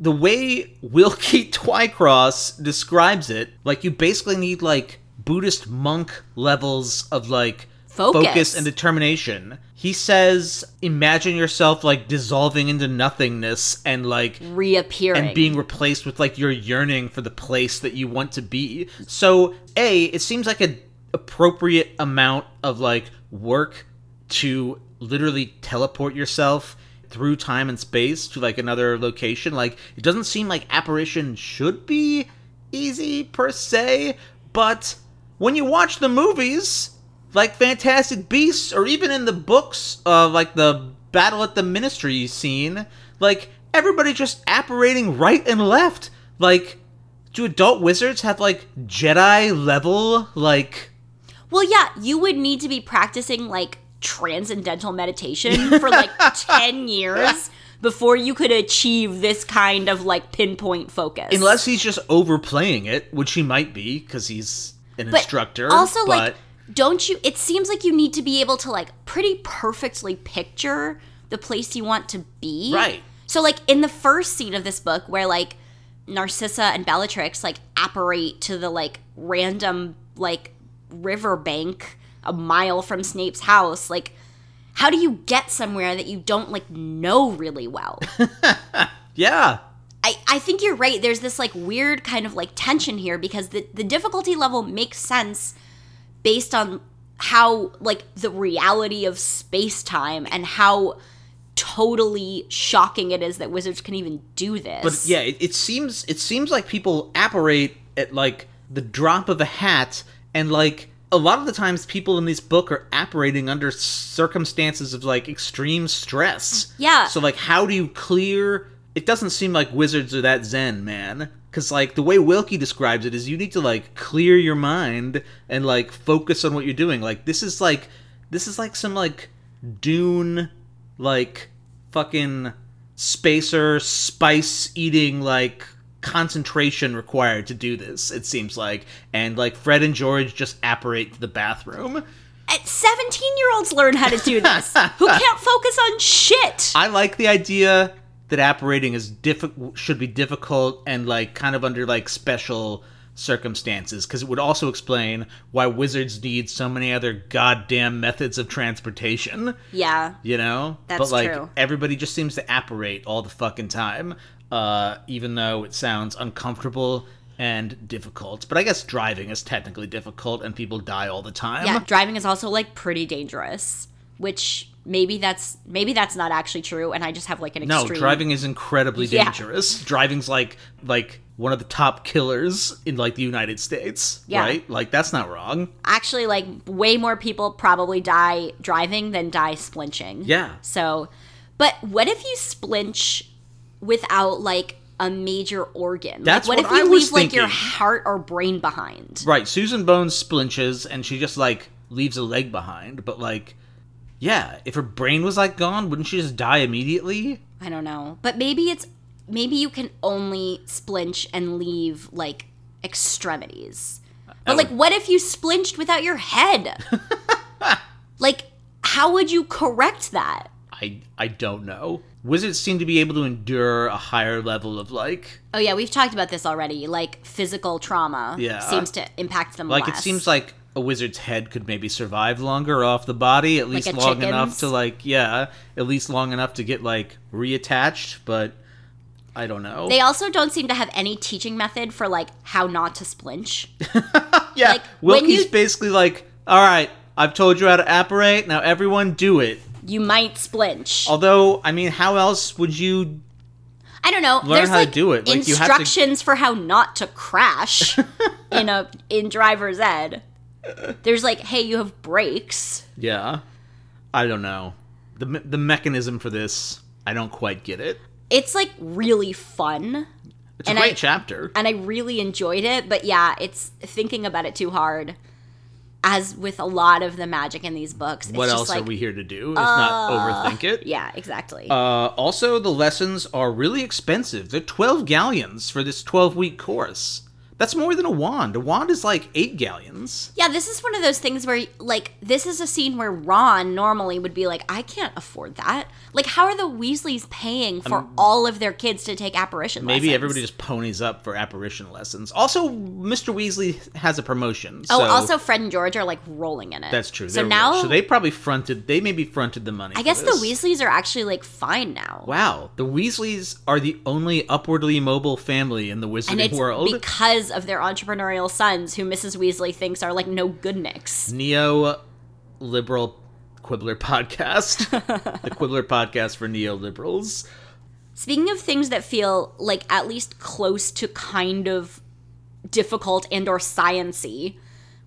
the way Wilkie (laughs) Twycross describes it, like you basically need like Buddhist monk levels of like Focus. and determination. He says, imagine yourself like dissolving into nothingness and like reappearing and being replaced with like your yearning for the place that you want to be. So, A, it seems like an appropriate amount of like work to literally teleport yourself through time and space to like another location. Like it doesn't seem like apparition should be easy per se, but when you watch the movies, like Fantastic Beasts, or even in the books, uh, like the Battle at the Ministry scene, like everybody just apparating right and left. Like, do adult wizards have like Jedi level like? well yeah you would need to be practicing like transcendental meditation (laughs) for like 10 years before you could achieve this kind of like pinpoint focus Unless he's just overplaying it, which he might be because he's an But instructor. Also, but like, don't you? It seems like you need to be able to like pretty perfectly picture the place you want to be. Right. So, like in the first scene of this book, where like Narcissa and Bellatrix like apparate to the like random like riverbank a mile from Snape's house, like. How do you get somewhere that you don't like know really well? (laughs) yeah, I, I think you're right. There's this like weird kind of like tension here because the, the difficulty level makes sense based on how like the reality of space time and how totally shocking it is that wizards can even do this. but yeah, it, it seems it seems like people apparate at like the drop of a hat, and like a lot of the times, people in this book are apparating under circumstances of like extreme stress. Yeah. So like, how do you clear it doesn't seem like wizards are that zen, man. Cause like the way Wilkie describes it is you need to like clear your mind and like focus on what you're doing. Like this is like this is like some like Dune like fucking spacer spice eating like concentration required to do this it seems like and like fred and george just apparate to the bathroom At 17 year olds learn how to do this who (laughs) can't focus on shit. i like the idea that apparating is diffi- should be difficult and like kind of under like special circumstances because it would also explain why wizards need so many other goddamn methods of transportation Yeah. you know That's but like true. everybody just seems to apparate all the fucking time uh even though it sounds uncomfortable and difficult but i guess driving is technically difficult and people die all the time Yeah, driving is also like pretty dangerous, which maybe that's maybe that's not actually true and I just have like an extreme... no driving is incredibly Yeah. dangerous driving's like like one of the top killers in like the united states Yeah. right like that's not wrong actually like way more people probably die driving than die splinching. yeah So, but what if you splinch without like a major organ? That's like, what, what if you I was leave like your heart or brain behind? right susan bones splinches and she just like leaves a leg behind but like yeah if her brain was like gone wouldn't she just die immediately I don't know. But maybe it's maybe you can only splinch and leave like extremities. Uh, but like what if you splinched without your head? (laughs) like how would you correct that? I I don't know. Wizards seem to be able to endure a higher level of like Oh yeah, we've talked about this already. Like physical trauma Yeah. seems to impact them like less. it seems like a wizard's head could maybe survive longer off the body, at least a long enough to like yeah, at least long enough to get like reattached, but I don't know. They also don't seem to have any teaching method for like how not to splinch. (laughs) yeah, like, when Wilkie's you- basically like, "All right, I've told you how to apparate, now everyone do it." You might splinch. Although, I mean, how else would you I don't know. Learn There's how to do it. Like, you have to- instructions for how not to crash (laughs) in a in driver's ed. There's like, hey, you have brakes. Yeah. I don't know. The me- the mechanism for this, I don't quite get it. It's like really fun, It's a And great I- chapter. and I really enjoyed it. But yeah, it's thinking about it too hard. As with a lot of the magic in these books, it's what else like, are we here to do if not overthink it? Yeah, exactly. Uh, also, the lessons are really expensive. They're 12 galleons for this 12 week course. That's more than a wand. A wand is like 8 galleons. Yeah, this is one of those things where, like, this is a scene where Ron normally would be like, I can't afford that. Like, how are the Weasleys paying for um, all of their kids to take apparition lessons? Maybe lessons? everybody just ponies up for apparition lessons. Also, Mr. Weasley has a promotion. Oh, also, Fred and George are, like, rolling in it. That's true. So They're now, rich. so they probably fronted, they maybe fronted the money. I guess the. Weasleys are actually, like, fine now. Wow, the Weasleys are the only upwardly mobile family in the wizarding world. because of their entrepreneurial sons who Mrs. Weasley thinks are, like, no good nicks. Neo liberal Quibbler podcast. (laughs) the Quibbler podcast for neoliberals. Speaking of things that feel like at least close to kind of difficult and or sciency,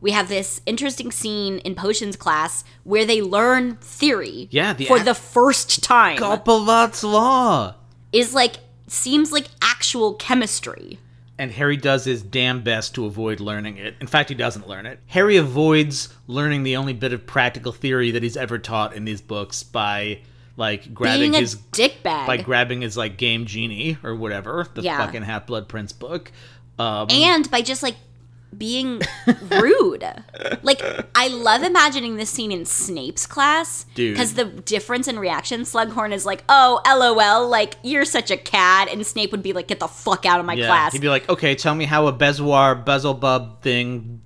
we have this interesting scene in potions class where they learn theory. Yeah, the for ac- the first time Golpalott's law. is like seems like actual chemistry. And Harry does his damn best to avoid learning it. In fact, he doesn't learn it. Harry avoids learning the only bit of practical theory that he's ever taught in these books by like grabbing Being a his dickbag. by grabbing his like game genie or whatever the Yeah. fucking Half Blood Prince book. Um, and by just like being rude. like I love imagining this scene in Snape's class Dude. because the difference in reaction. Slughorn is like, "Oh, lol, like you're such a cad," and Snape would be like, "Get the fuck out of my yeah, class." he'd be like, okay, tell me how a Bezoar Bezelbub thing.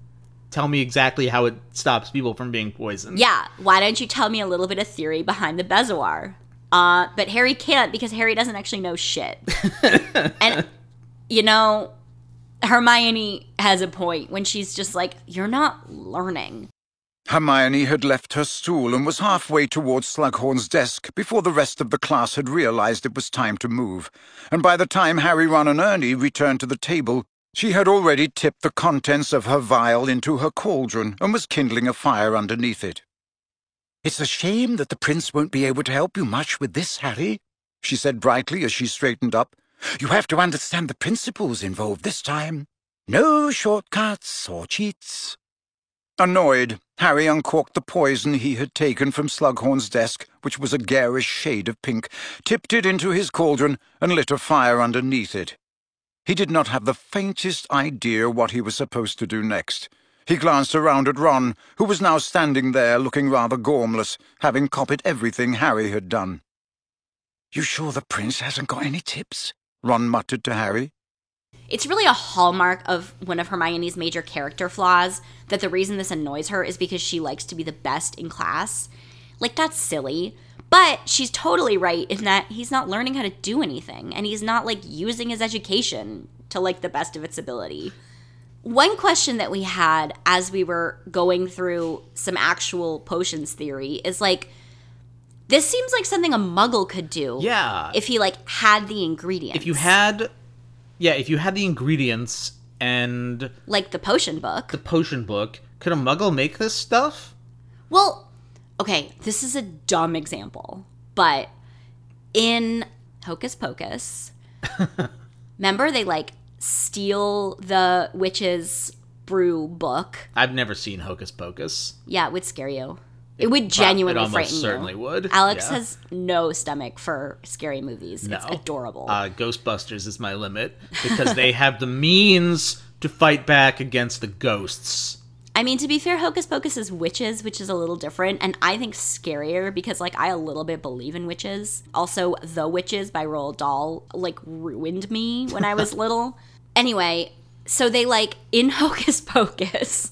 Tell me exactly how it stops people from being poisoned. yeah, why don't you tell me a little bit of theory behind the Bezoar? Uh, but Harry can't because Harry doesn't actually know shit. (laughs) and you know, Hermione has a point when she's just like, "You're not learning." Hermione had left her stool and was halfway towards Slughorn's desk before the rest of the class had realized it was time to move. And by the time Harry, Ron, and Ernie returned to the table, she had already tipped the contents of her vial into her cauldron and was kindling a fire underneath it. It's a shame that the prince won't be able to help you much with this, Harry, she said brightly as she straightened up. You have to understand the principles involved this time. No shortcuts or cheats. Annoyed, Harry uncorked the poison he had taken from Slughorn's desk, which was a garish shade of pink, tipped it into his cauldron, and lit a fire underneath it. He did not have the faintest idea what he was supposed to do next. He glanced around at Ron, who was now standing there looking rather gormless, having copied everything Harry had done. You sure the prince hasn't got any tips? Ron muttered to Harry. It's really a hallmark of one of Hermione's major character flaws that the reason this annoys her is because she likes to be the best in class. Like, that's silly. But she's totally right in that he's not learning how to do anything and he's not like using his education to like the best of its ability. One question that we had as we were going through some actual potions theory is like, this seems like something a muggle could do. Yeah. If he like had the ingredients. If you had, yeah, if you had the ingredients and like the potion book. the potion book, could a muggle make this stuff? Well, okay, this is a dumb example, but in Hocus Pocus, (laughs) remember they like steal the witch's brew book? I've never seen Hocus Pocus. Yeah, it would scare you. It would genuinely it almost frighten certainly you. would. Alex yeah. has no stomach for scary movies. It's No. adorable. Uh, Ghostbusters is my limit because they have the means to fight back against the ghosts. I mean, to be fair, Hocus Pocus is witches, which is a little different, and I think scarier because, like, I a little bit believe in witches. Also, The Witches by Roald Dahl, like, ruined me when I was (laughs) little. Anyway, so they, like, in (laughs) Hocus Pocus,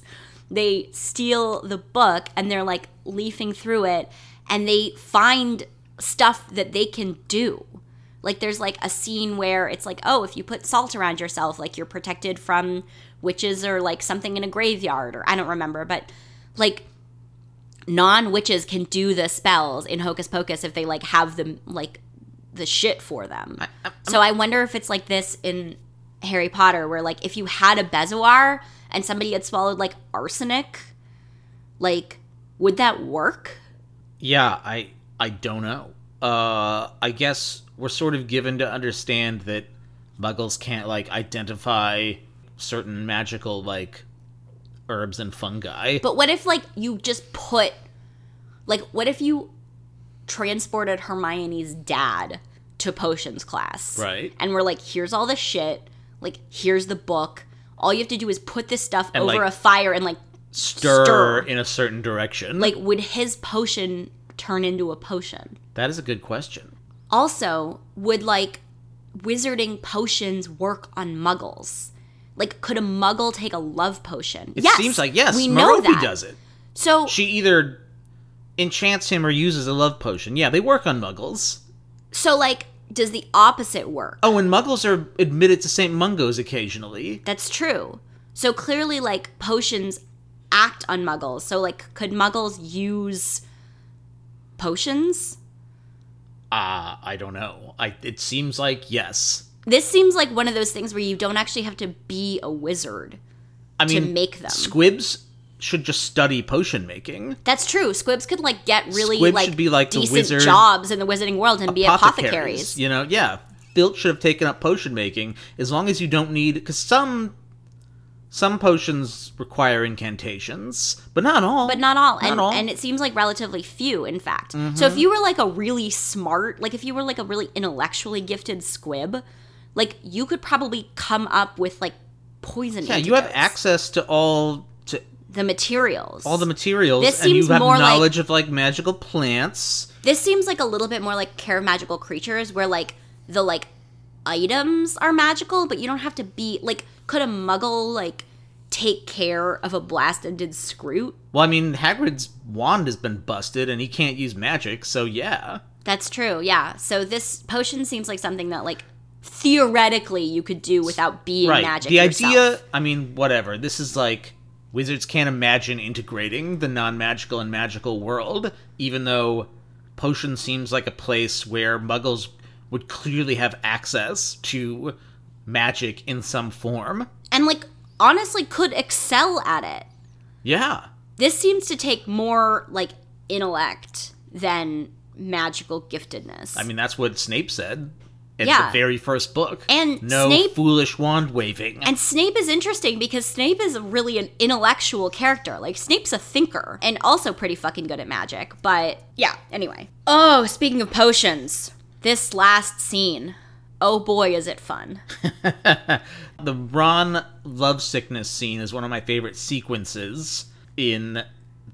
they steal the book and they're, like, leafing through it, and they find stuff that they can do. Like there's like a scene where it's like, oh, if you put salt around yourself, like you're protected from witches or like something in a graveyard or I don't remember, but like non witches can do the spells in Hocus Pocus if they like have them like the shit for them. so I wonder if it's like this in Harry Potter where like if you had a bezoar and somebody had swallowed like arsenic, like would that work? Yeah, I I don't know. Uh, I guess we're sort of given to understand that muggles can't like identify certain magical like herbs and fungi. But what if like you just put like what if you transported Hermione's dad to potions class? Right. And we're like, here's all the shit. Like, here's the book. All you have to do is put this stuff And, over like, a fire and like stir, stir. in a certain direction. like would his potion turn into a potion? that is a good question. Also, would like wizarding potions work on muggles? Like, could a muggle take a love potion? It yes, seems like yes, we know that. does it. So She either enchants him or uses a love potion. Yeah, they work on muggles. So, like, does the opposite work? Oh, and muggles are admitted to St. Mungos occasionally. That's true. So clearly, like, potions act on muggles. So, like, could muggles use potions? Ah, I don't know. I it seems like yes. This seems like one of those things where you don't actually have to be a wizard. I mean, To make them. Squibs should just study potion making. That's true. Squibs could like get really like should be like decent wizard- jobs in the wizarding world and be apothecaries. You know, yeah. Filch should have taken up potion making as long as you don't need because some some potions require incantations, but not all. But not all. and all. and it seems like relatively few, in fact. So mm-hmm. if you were like a really smart, like if you were like a really intellectually gifted squib, like you could probably come up with like poison yeah, you have access to all the materials. all the materials, This and you seems have more like- knowledge of like magical plants. This seems like a little bit more like Care of Magical Creatures, where like the like items are magical, but you don't have to be like. Could a Muggle like take care of a blasted Skrewt? Well, I mean, Hagrid's wand has been busted, and he can't use magic, so yeah. That's true. Yeah. So this potion seems like something that like theoretically you could do without being right. magic. the yourself. idea, I mean, whatever. This is like wizards can't imagine integrating the non-magical and magical world, even though potion seems like a place where muggles would clearly have access to magic in some form. and like honestly could excel at it. Yeah. This seems to take more like intellect than magical giftedness. I mean, that's what Snape said in Yeah. the very first book. And no Snape- foolish wand waving. And Snape is interesting because Snape is really an intellectual character. Like, Snape's a thinker and also pretty fucking good at magic. But yeah, anyway. Oh, speaking of potions, this last scene. Oh boy, is it fun. (laughs) the Ron lovesickness scene is one of my favorite sequences in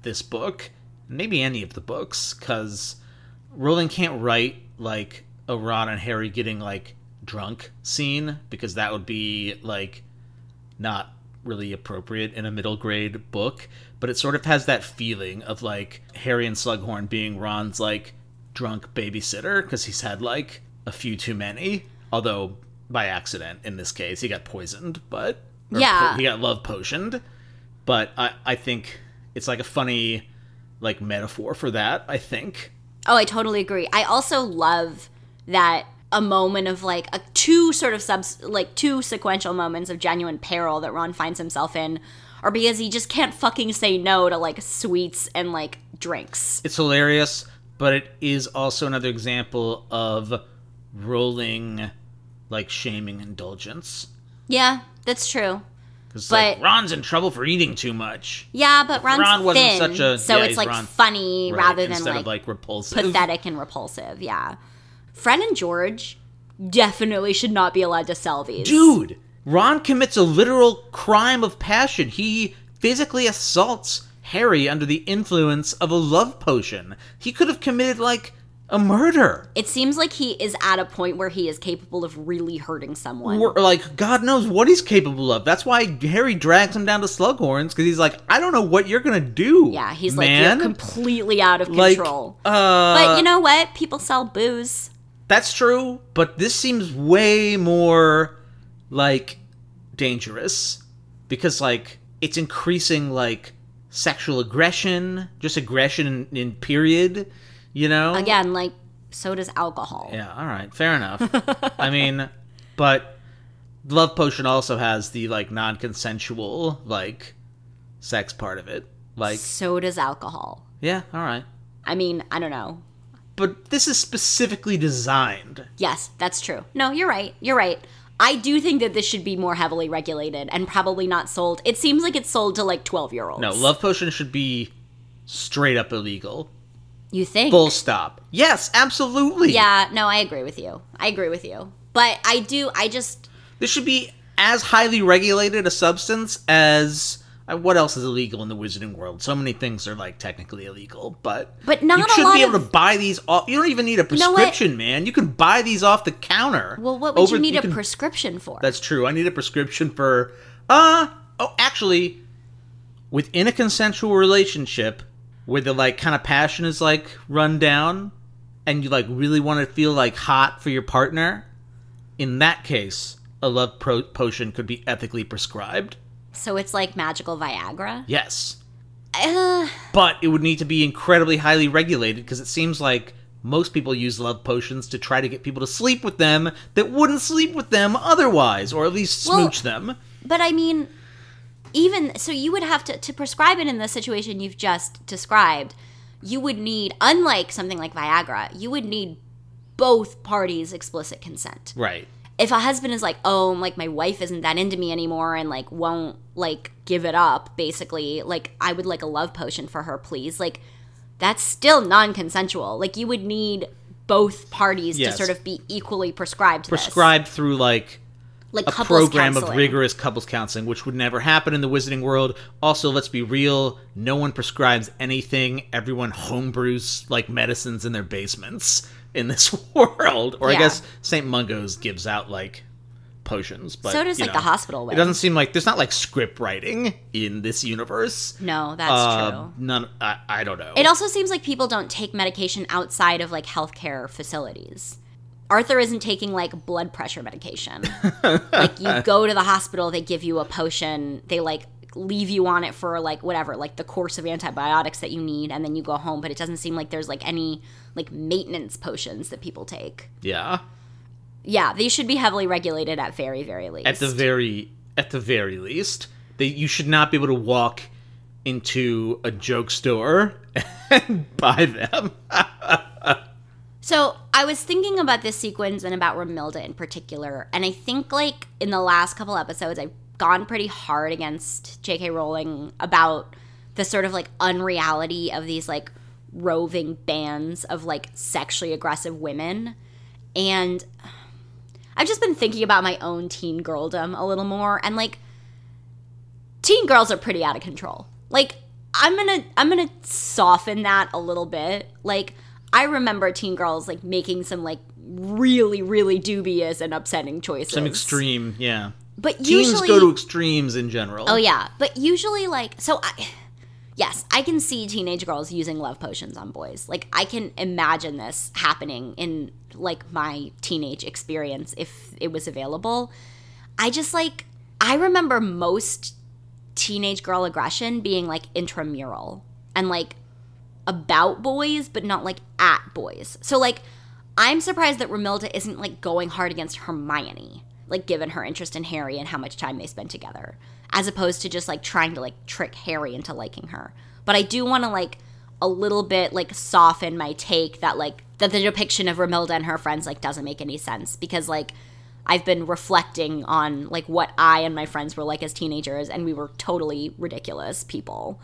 this book, maybe any of the books, because Rowling can't write like a Ron and Harry getting like drunk scene because that would be like not really appropriate in a middle grade book, but it sort of has that feeling of like Harry and Slughorn being Ron's like drunk babysitter because he's had like a few too many, although by accident in this case he got poisoned, but Yeah. po- he got love potioned. But I I think it's like a funny like metaphor for that. I think Oh, I totally agree. I also love that a moment of like a two sort of subs like two sequential moments of genuine peril that Ron finds himself in are because he just can't fucking say no to like sweets and like drinks. it's hilarious, but it is also another example of Rowling like shaming indulgence. Yeah, that's true. Because But- like, Ron's in trouble for eating too much. Yeah, but Ron's Ron wasn't thin, such a- so yeah, it's like Ron- funny Right, rather than like, of like repulsive. pathetic and repulsive. Yeah, Fred and George definitely should not be allowed to sell these. Dude, Ron commits a literal crime of passion. He physically assaults Harry under the influence of a love potion. He could have committed like a murder. It seems like he is at a point where he is capable of really hurting someone. Or like God knows what he's capable of. That's why Harry drags him down to Slughorns because he's like, I don't know what you're gonna do. yeah, he's man. like you're completely out of Like, control. uh, but you know what? People sell booze. That's true, but this seems way more like dangerous because like it's increasing like sexual aggression, just aggression in, in period, you know? Again, like so does alcohol. Yeah, all right, fair enough. I mean, (laughs) but Love Potion also has the like non-consensual like sex part of it. Like, So does alcohol. yeah, all right. I mean, I don't know. But this is specifically designed Yes, that's true. No, you're right. You're right. I do think that this should be more heavily regulated and probably not sold. It seems like it's sold to like 12 year olds. No, Love Potion should be straight up illegal. You think? Full stop. Yes, absolutely. Yeah, no, I agree with you. I agree with you. But I do, I just, This should be as highly regulated a substance as what else is illegal in the wizarding world? So many things are like technically illegal, but But not you should be able of- to buy these off. You don't even need a know what? prescription, man. You can buy these off the counter. well, what would Over- you need a can- prescription for? That's true. I need a prescription for uh oh actually within a consensual relationship where the like kind of passion is like run down and you like really want to feel like hot for your partner, in that case, a love pro- potion could be ethically prescribed. So it's like magical Viagra? Yes. Uh, But it would need to be incredibly highly regulated because it seems like most people use love potions to try to get people to sleep with them that wouldn't sleep with them otherwise, or at least Well- smooch them. but I mean, even so, you would have to to prescribe it in the situation you've just described. You would need, unlike something like Viagra, you would need both parties' explicit consent. Right. If a husband is like, "Oh, like my wife isn't that into me anymore," and like won't like give it up, basically, like I would like a love potion for her, please. Like that's still non-consensual. Like you would need both parties Yes. to sort of be equally prescribed. to this. prescribed through like like a program of rigorous couples counseling, which would never happen in the wizarding world. Also, let's be real, no one prescribes anything. Everyone homebrews like medicines in their basements in this (laughs) world. Or I guess St. Mungo's gives out like potions, but So does you like know, the hospital way. It doesn't seem like there's not like script writing in this universe. No, that's Uh, true. None. I, I don't know. It also seems like people don't take medication outside of like healthcare facilities. Arthur isn't taking like blood pressure medication. (laughs) like you go to the hospital, they give you a potion, they like leave you on it for like whatever, like the course of antibiotics that you need, and then you go home. But it doesn't seem like there's like any like maintenance potions that people take. yeah. Yeah, they should be heavily regulated at very, very least. at the very at the very least they, you should not be able to walk into a joke store (laughs) and buy them (laughs) So I was thinking about this sequence and about Romilda in particular, and I think like in the last couple episodes, I've gone pretty hard against J.K. Rowling about the sort of like unreality of these like roving bands of like sexually aggressive women, and I've just been thinking about my own teen girldom a little more, and like teen girls are pretty out of control. Like I'm gonna I'm gonna soften that a little bit, like. I remember teen girls like making some like really, really dubious and upsetting choices. Some extreme, yeah. But Teens usually, go to extremes in general. oh yeah, but usually like so. I, yes, I can see teenage girls using love potions on boys. Like I can imagine this happening in like my teenage experience if it was available. I just like I remember most teenage girl aggression being like intramural and like about boys, but not like at boys. So like I'm surprised that Romilda isn't like going hard against Hermione, like given her interest in Harry and how much time they spend together, as opposed to just like trying to like trick Harry into liking her. But I do want to like a little bit like soften my take that like that the depiction of Romilda and her friends like doesn't make any sense because like I've been reflecting on like what I and my friends were like as teenagers and we were totally ridiculous people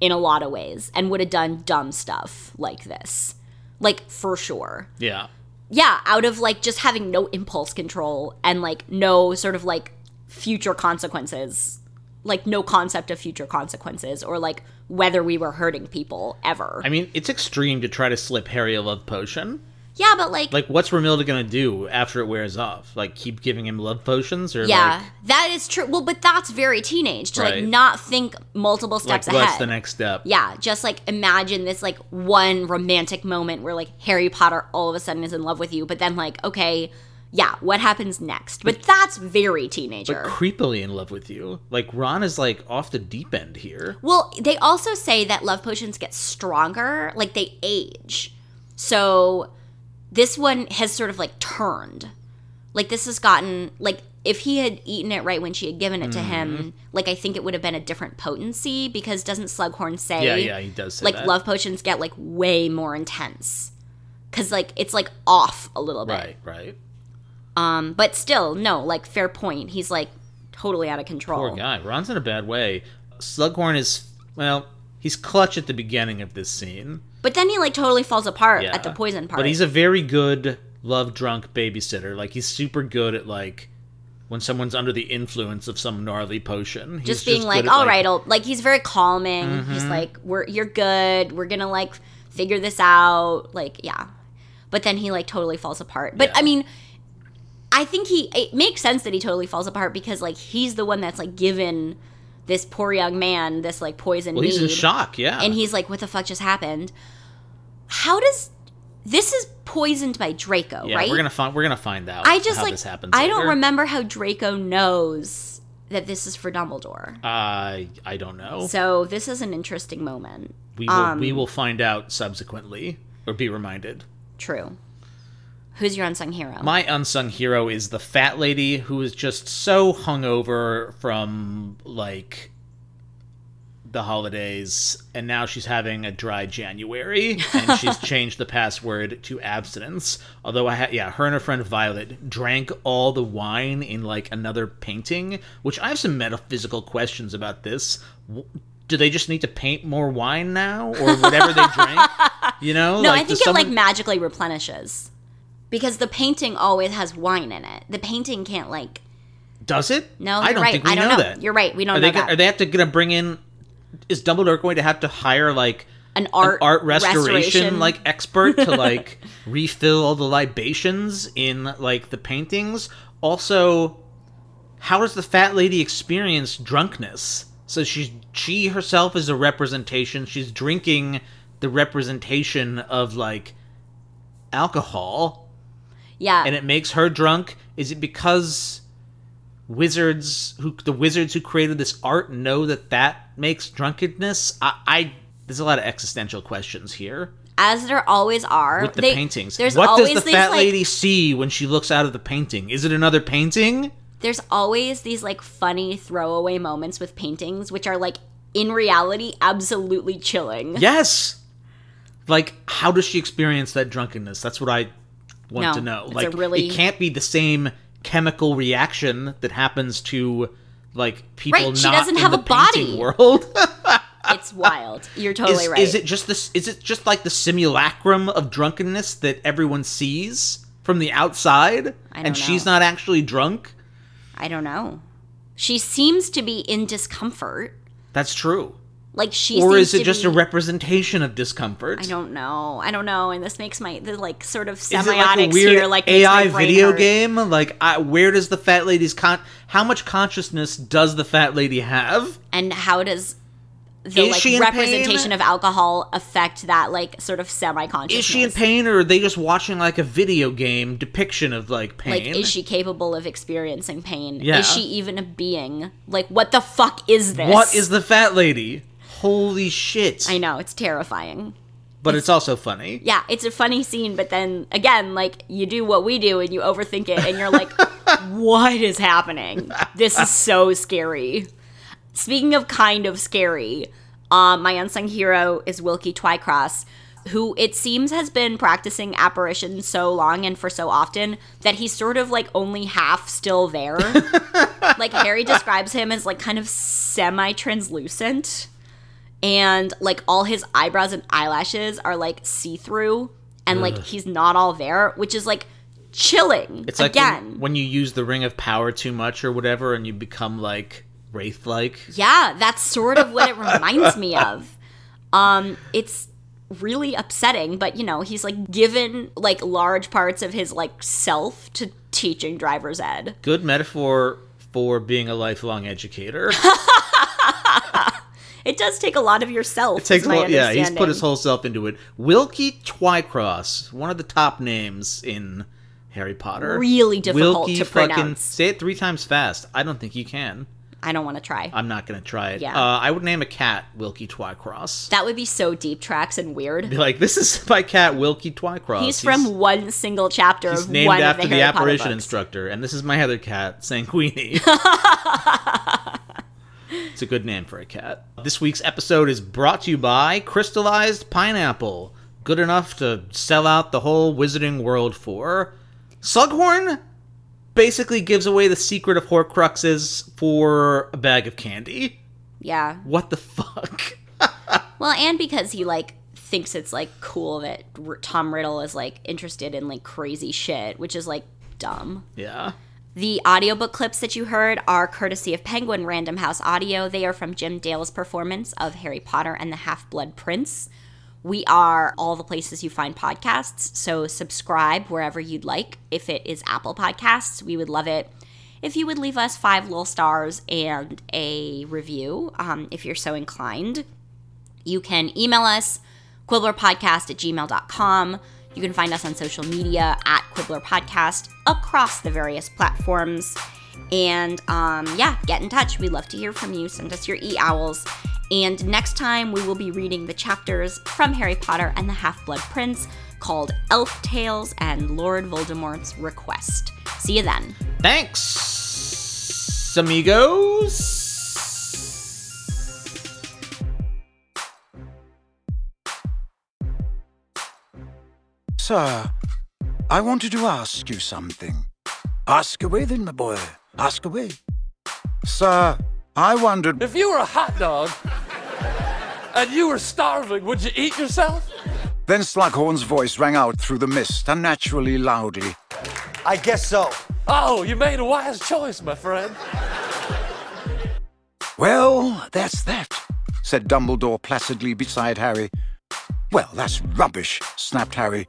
in a lot of ways and would have done dumb stuff like this. Like for sure. Yeah. Yeah, out of like just having no impulse control and like no sort of like future consequences. Like no concept of future consequences or like whether we were hurting people ever. I mean, it's extreme to try to slip Harry a love potion. Yeah, but like, Like, what's Romilda gonna do after it wears off? Like, keep giving him love potions, or yeah, like, that is true. Well, but that's very teenage to Right. like not think multiple like steps what's ahead. the next step? yeah, just like imagine this like one romantic moment where like Harry Potter all of a sudden is in love with you, but then like, okay, yeah, what happens next? But that's very teenager. But creepily in love with you. Like Ron is like off the deep end here. well, they also say that love potions get stronger, like they age. So this one has sort of like turned. Like this has gotten like if he had eaten it right when she had given it to Mm-hmm. him, like I think it would have been a different potency because doesn't Slughorn say Yeah, yeah, he does like that. love potions get like way more intense because like it's like off a little bit Right, right. um but still no like fair point he's like totally out of control Poor guy. Ron's in a bad way. Slughorn is well, he's clutch at the beginning of this scene. But then he like totally falls apart Yeah. at the poison part But he's a very good love drunk babysitter. Like he's super good at like when someone's under the influence of some gnarly potion. He's just being good like at, all right like he's very calming he's Mm-hmm. like we're you're good we're gonna like figure this out like yeah but then he like totally falls apart but Yeah. i mean i think he it makes sense that he totally falls apart because like he's the one that's like given this poor young man this like poison Well, he's in shock, yeah. and he's like what the fuck just happened how does this is poisoned by draco yeah, right we're gonna find we're gonna find out i just how like this happens. i don't remember how draco knows that this is for dumbledore I I don't know. so this is an interesting moment. we will um, we will find out subsequently or be reminded. True. Who's your unsung hero? My unsung hero is the fat lady who is just so hungover from like the holidays and now she's having a dry January (laughs) and she's changed the password to abstinence. Although I ha- yeah, her and her friend Violet drank all the wine in like another painting, which I have some metaphysical questions about this. W- Do they just need to paint more wine now or whatever they drank? (laughs) You know? no, I think it someone- like magically replenishes. Because the painting always has wine in it. The painting can't like Does it? No, I don't right. think we I don't know, know. that. You're right. We don't are know they, that. Are they have to gonna bring in? Is Dumbledore going to have to hire like an an art art restoration, restoration. like expert to (laughs) like refill all the libations in like the paintings? Also, how does the fat lady experience drunkenness? So she's she herself is a representation. She's drinking the representation of like alcohol Yeah. and it makes her drunk is it because wizards who the wizards who created this art know that that makes drunkenness i, I there's a lot of existential questions here as there always are. with the they- paintings There's what always does the these fat like lady see when she looks out of the painting is it another painting there's always these like funny throwaway moments with paintings which are like in reality absolutely chilling. yes Like, how does she experience that drunkenness? That's what I want No, to know. Like, really- it can't be the same chemical reaction that happens to like people Right, she not doesn't in have the a body. world. (laughs) It's wild. You're totally is, right. is it just this? Is it just like the simulacrum of drunkenness that everyone sees from the outside, and she's not actually drunk? I don't know. She seems to be in discomfort. That's true. Like she or is it just be, a representation of discomfort? I don't know. I don't know. And this makes my the like sort of semiotics like a weird here like AI video hurt. game? Like, I, where does the fat lady's con? How much consciousness does the fat lady have? And how does the Is like representation pain? of alcohol affect that like sort of semi consciousness? Is she in pain, or are they just watching like a video game depiction of like pain? Like, is she capable of experiencing pain? Yeah. Is she even a being? Like, what the fuck is this? What is the fat lady? Holy shit! I know it's terrifying. but it's also funny. Yeah, it's a funny scene, but then again, like you do what we do and you overthink it, and you're like, (laughs) "What is happening? This is (laughs) so scary." Speaking of kind of scary, um, my unsung hero is Wilkie Twycross, who it seems has been practicing apparition so long and for so often that he's sort of like only half still there. (laughs) like Harry describes him as like kind of semi-translucent and like all his eyebrows and eyelashes are like see-through and like he's not all there which is like chilling It's like again when, when you use the ring of power too much or whatever, and you become like wraith-like. yeah that's sort of what it (laughs) reminds me of um it's really upsetting but you know he's like given like large parts of his like self to teaching driver's ed Good metaphor for being a lifelong educator. (laughs) it does take a lot of yourself It takes a lot, yeah, he's put his whole self into it. Wilkie Twycross, one of the top names in Harry Potter. Really difficult Wilkie to fucking, pronounce. Say it three times fast. I don't think you can. i don't want to try I'm not gonna try it. Yeah. Uh, I would name a cat Wilkie Twycross. that would be so deep tracks and weird Be like, this is my cat Wilkie Twycross. He's from one single chapter He's of named one after of the, the, Harry Potter apparition instructor, and this is my other cat, Sanguini. (laughs) it's a good name for a cat. This week's episode is brought to you by Crystallized Pineapple. Good enough to sell out the whole wizarding world for. Slughorn basically gives away the secret of Horcruxes for a bag of candy. Yeah. What the fuck? (laughs) Well, and because he like thinks it's like cool that R- Tom Riddle is like interested in like crazy shit, which is like dumb. yeah. The audiobook clips that you heard are courtesy of Penguin Random House Audio. They are from Jim Dale's performance of Harry Potter and the Half Blood Prince. We are all the places you find podcasts, so subscribe wherever you'd like. If it is Apple Podcasts, we would love it if you would leave us five little stars and a review, um, if you're so inclined. You can email us, quibblerpodcast at gmail.com. You can find us on social media at Quibbler Podcast across the various platforms. And um, yeah, get in touch. We'd love to hear from you. Send us your e owls. And next time, we will be reading the chapters from Harry Potter and the Half Blood Prince called Elf Tales and Lord Voldemort's Request. See you then. Thanks, amigos. Sir, I wanted to ask you something. Ask away then, my boy. Ask away. Sir, I wondered. If you were a hot dog and you were starving, would you eat yourself? Then Slughorn's voice rang out through the mist, unnaturally loudly. I guess so. Oh, you made a wise choice, my friend. Well, that's that, said Dumbledore placidly beside Harry. Well, that's rubbish, snapped Harry.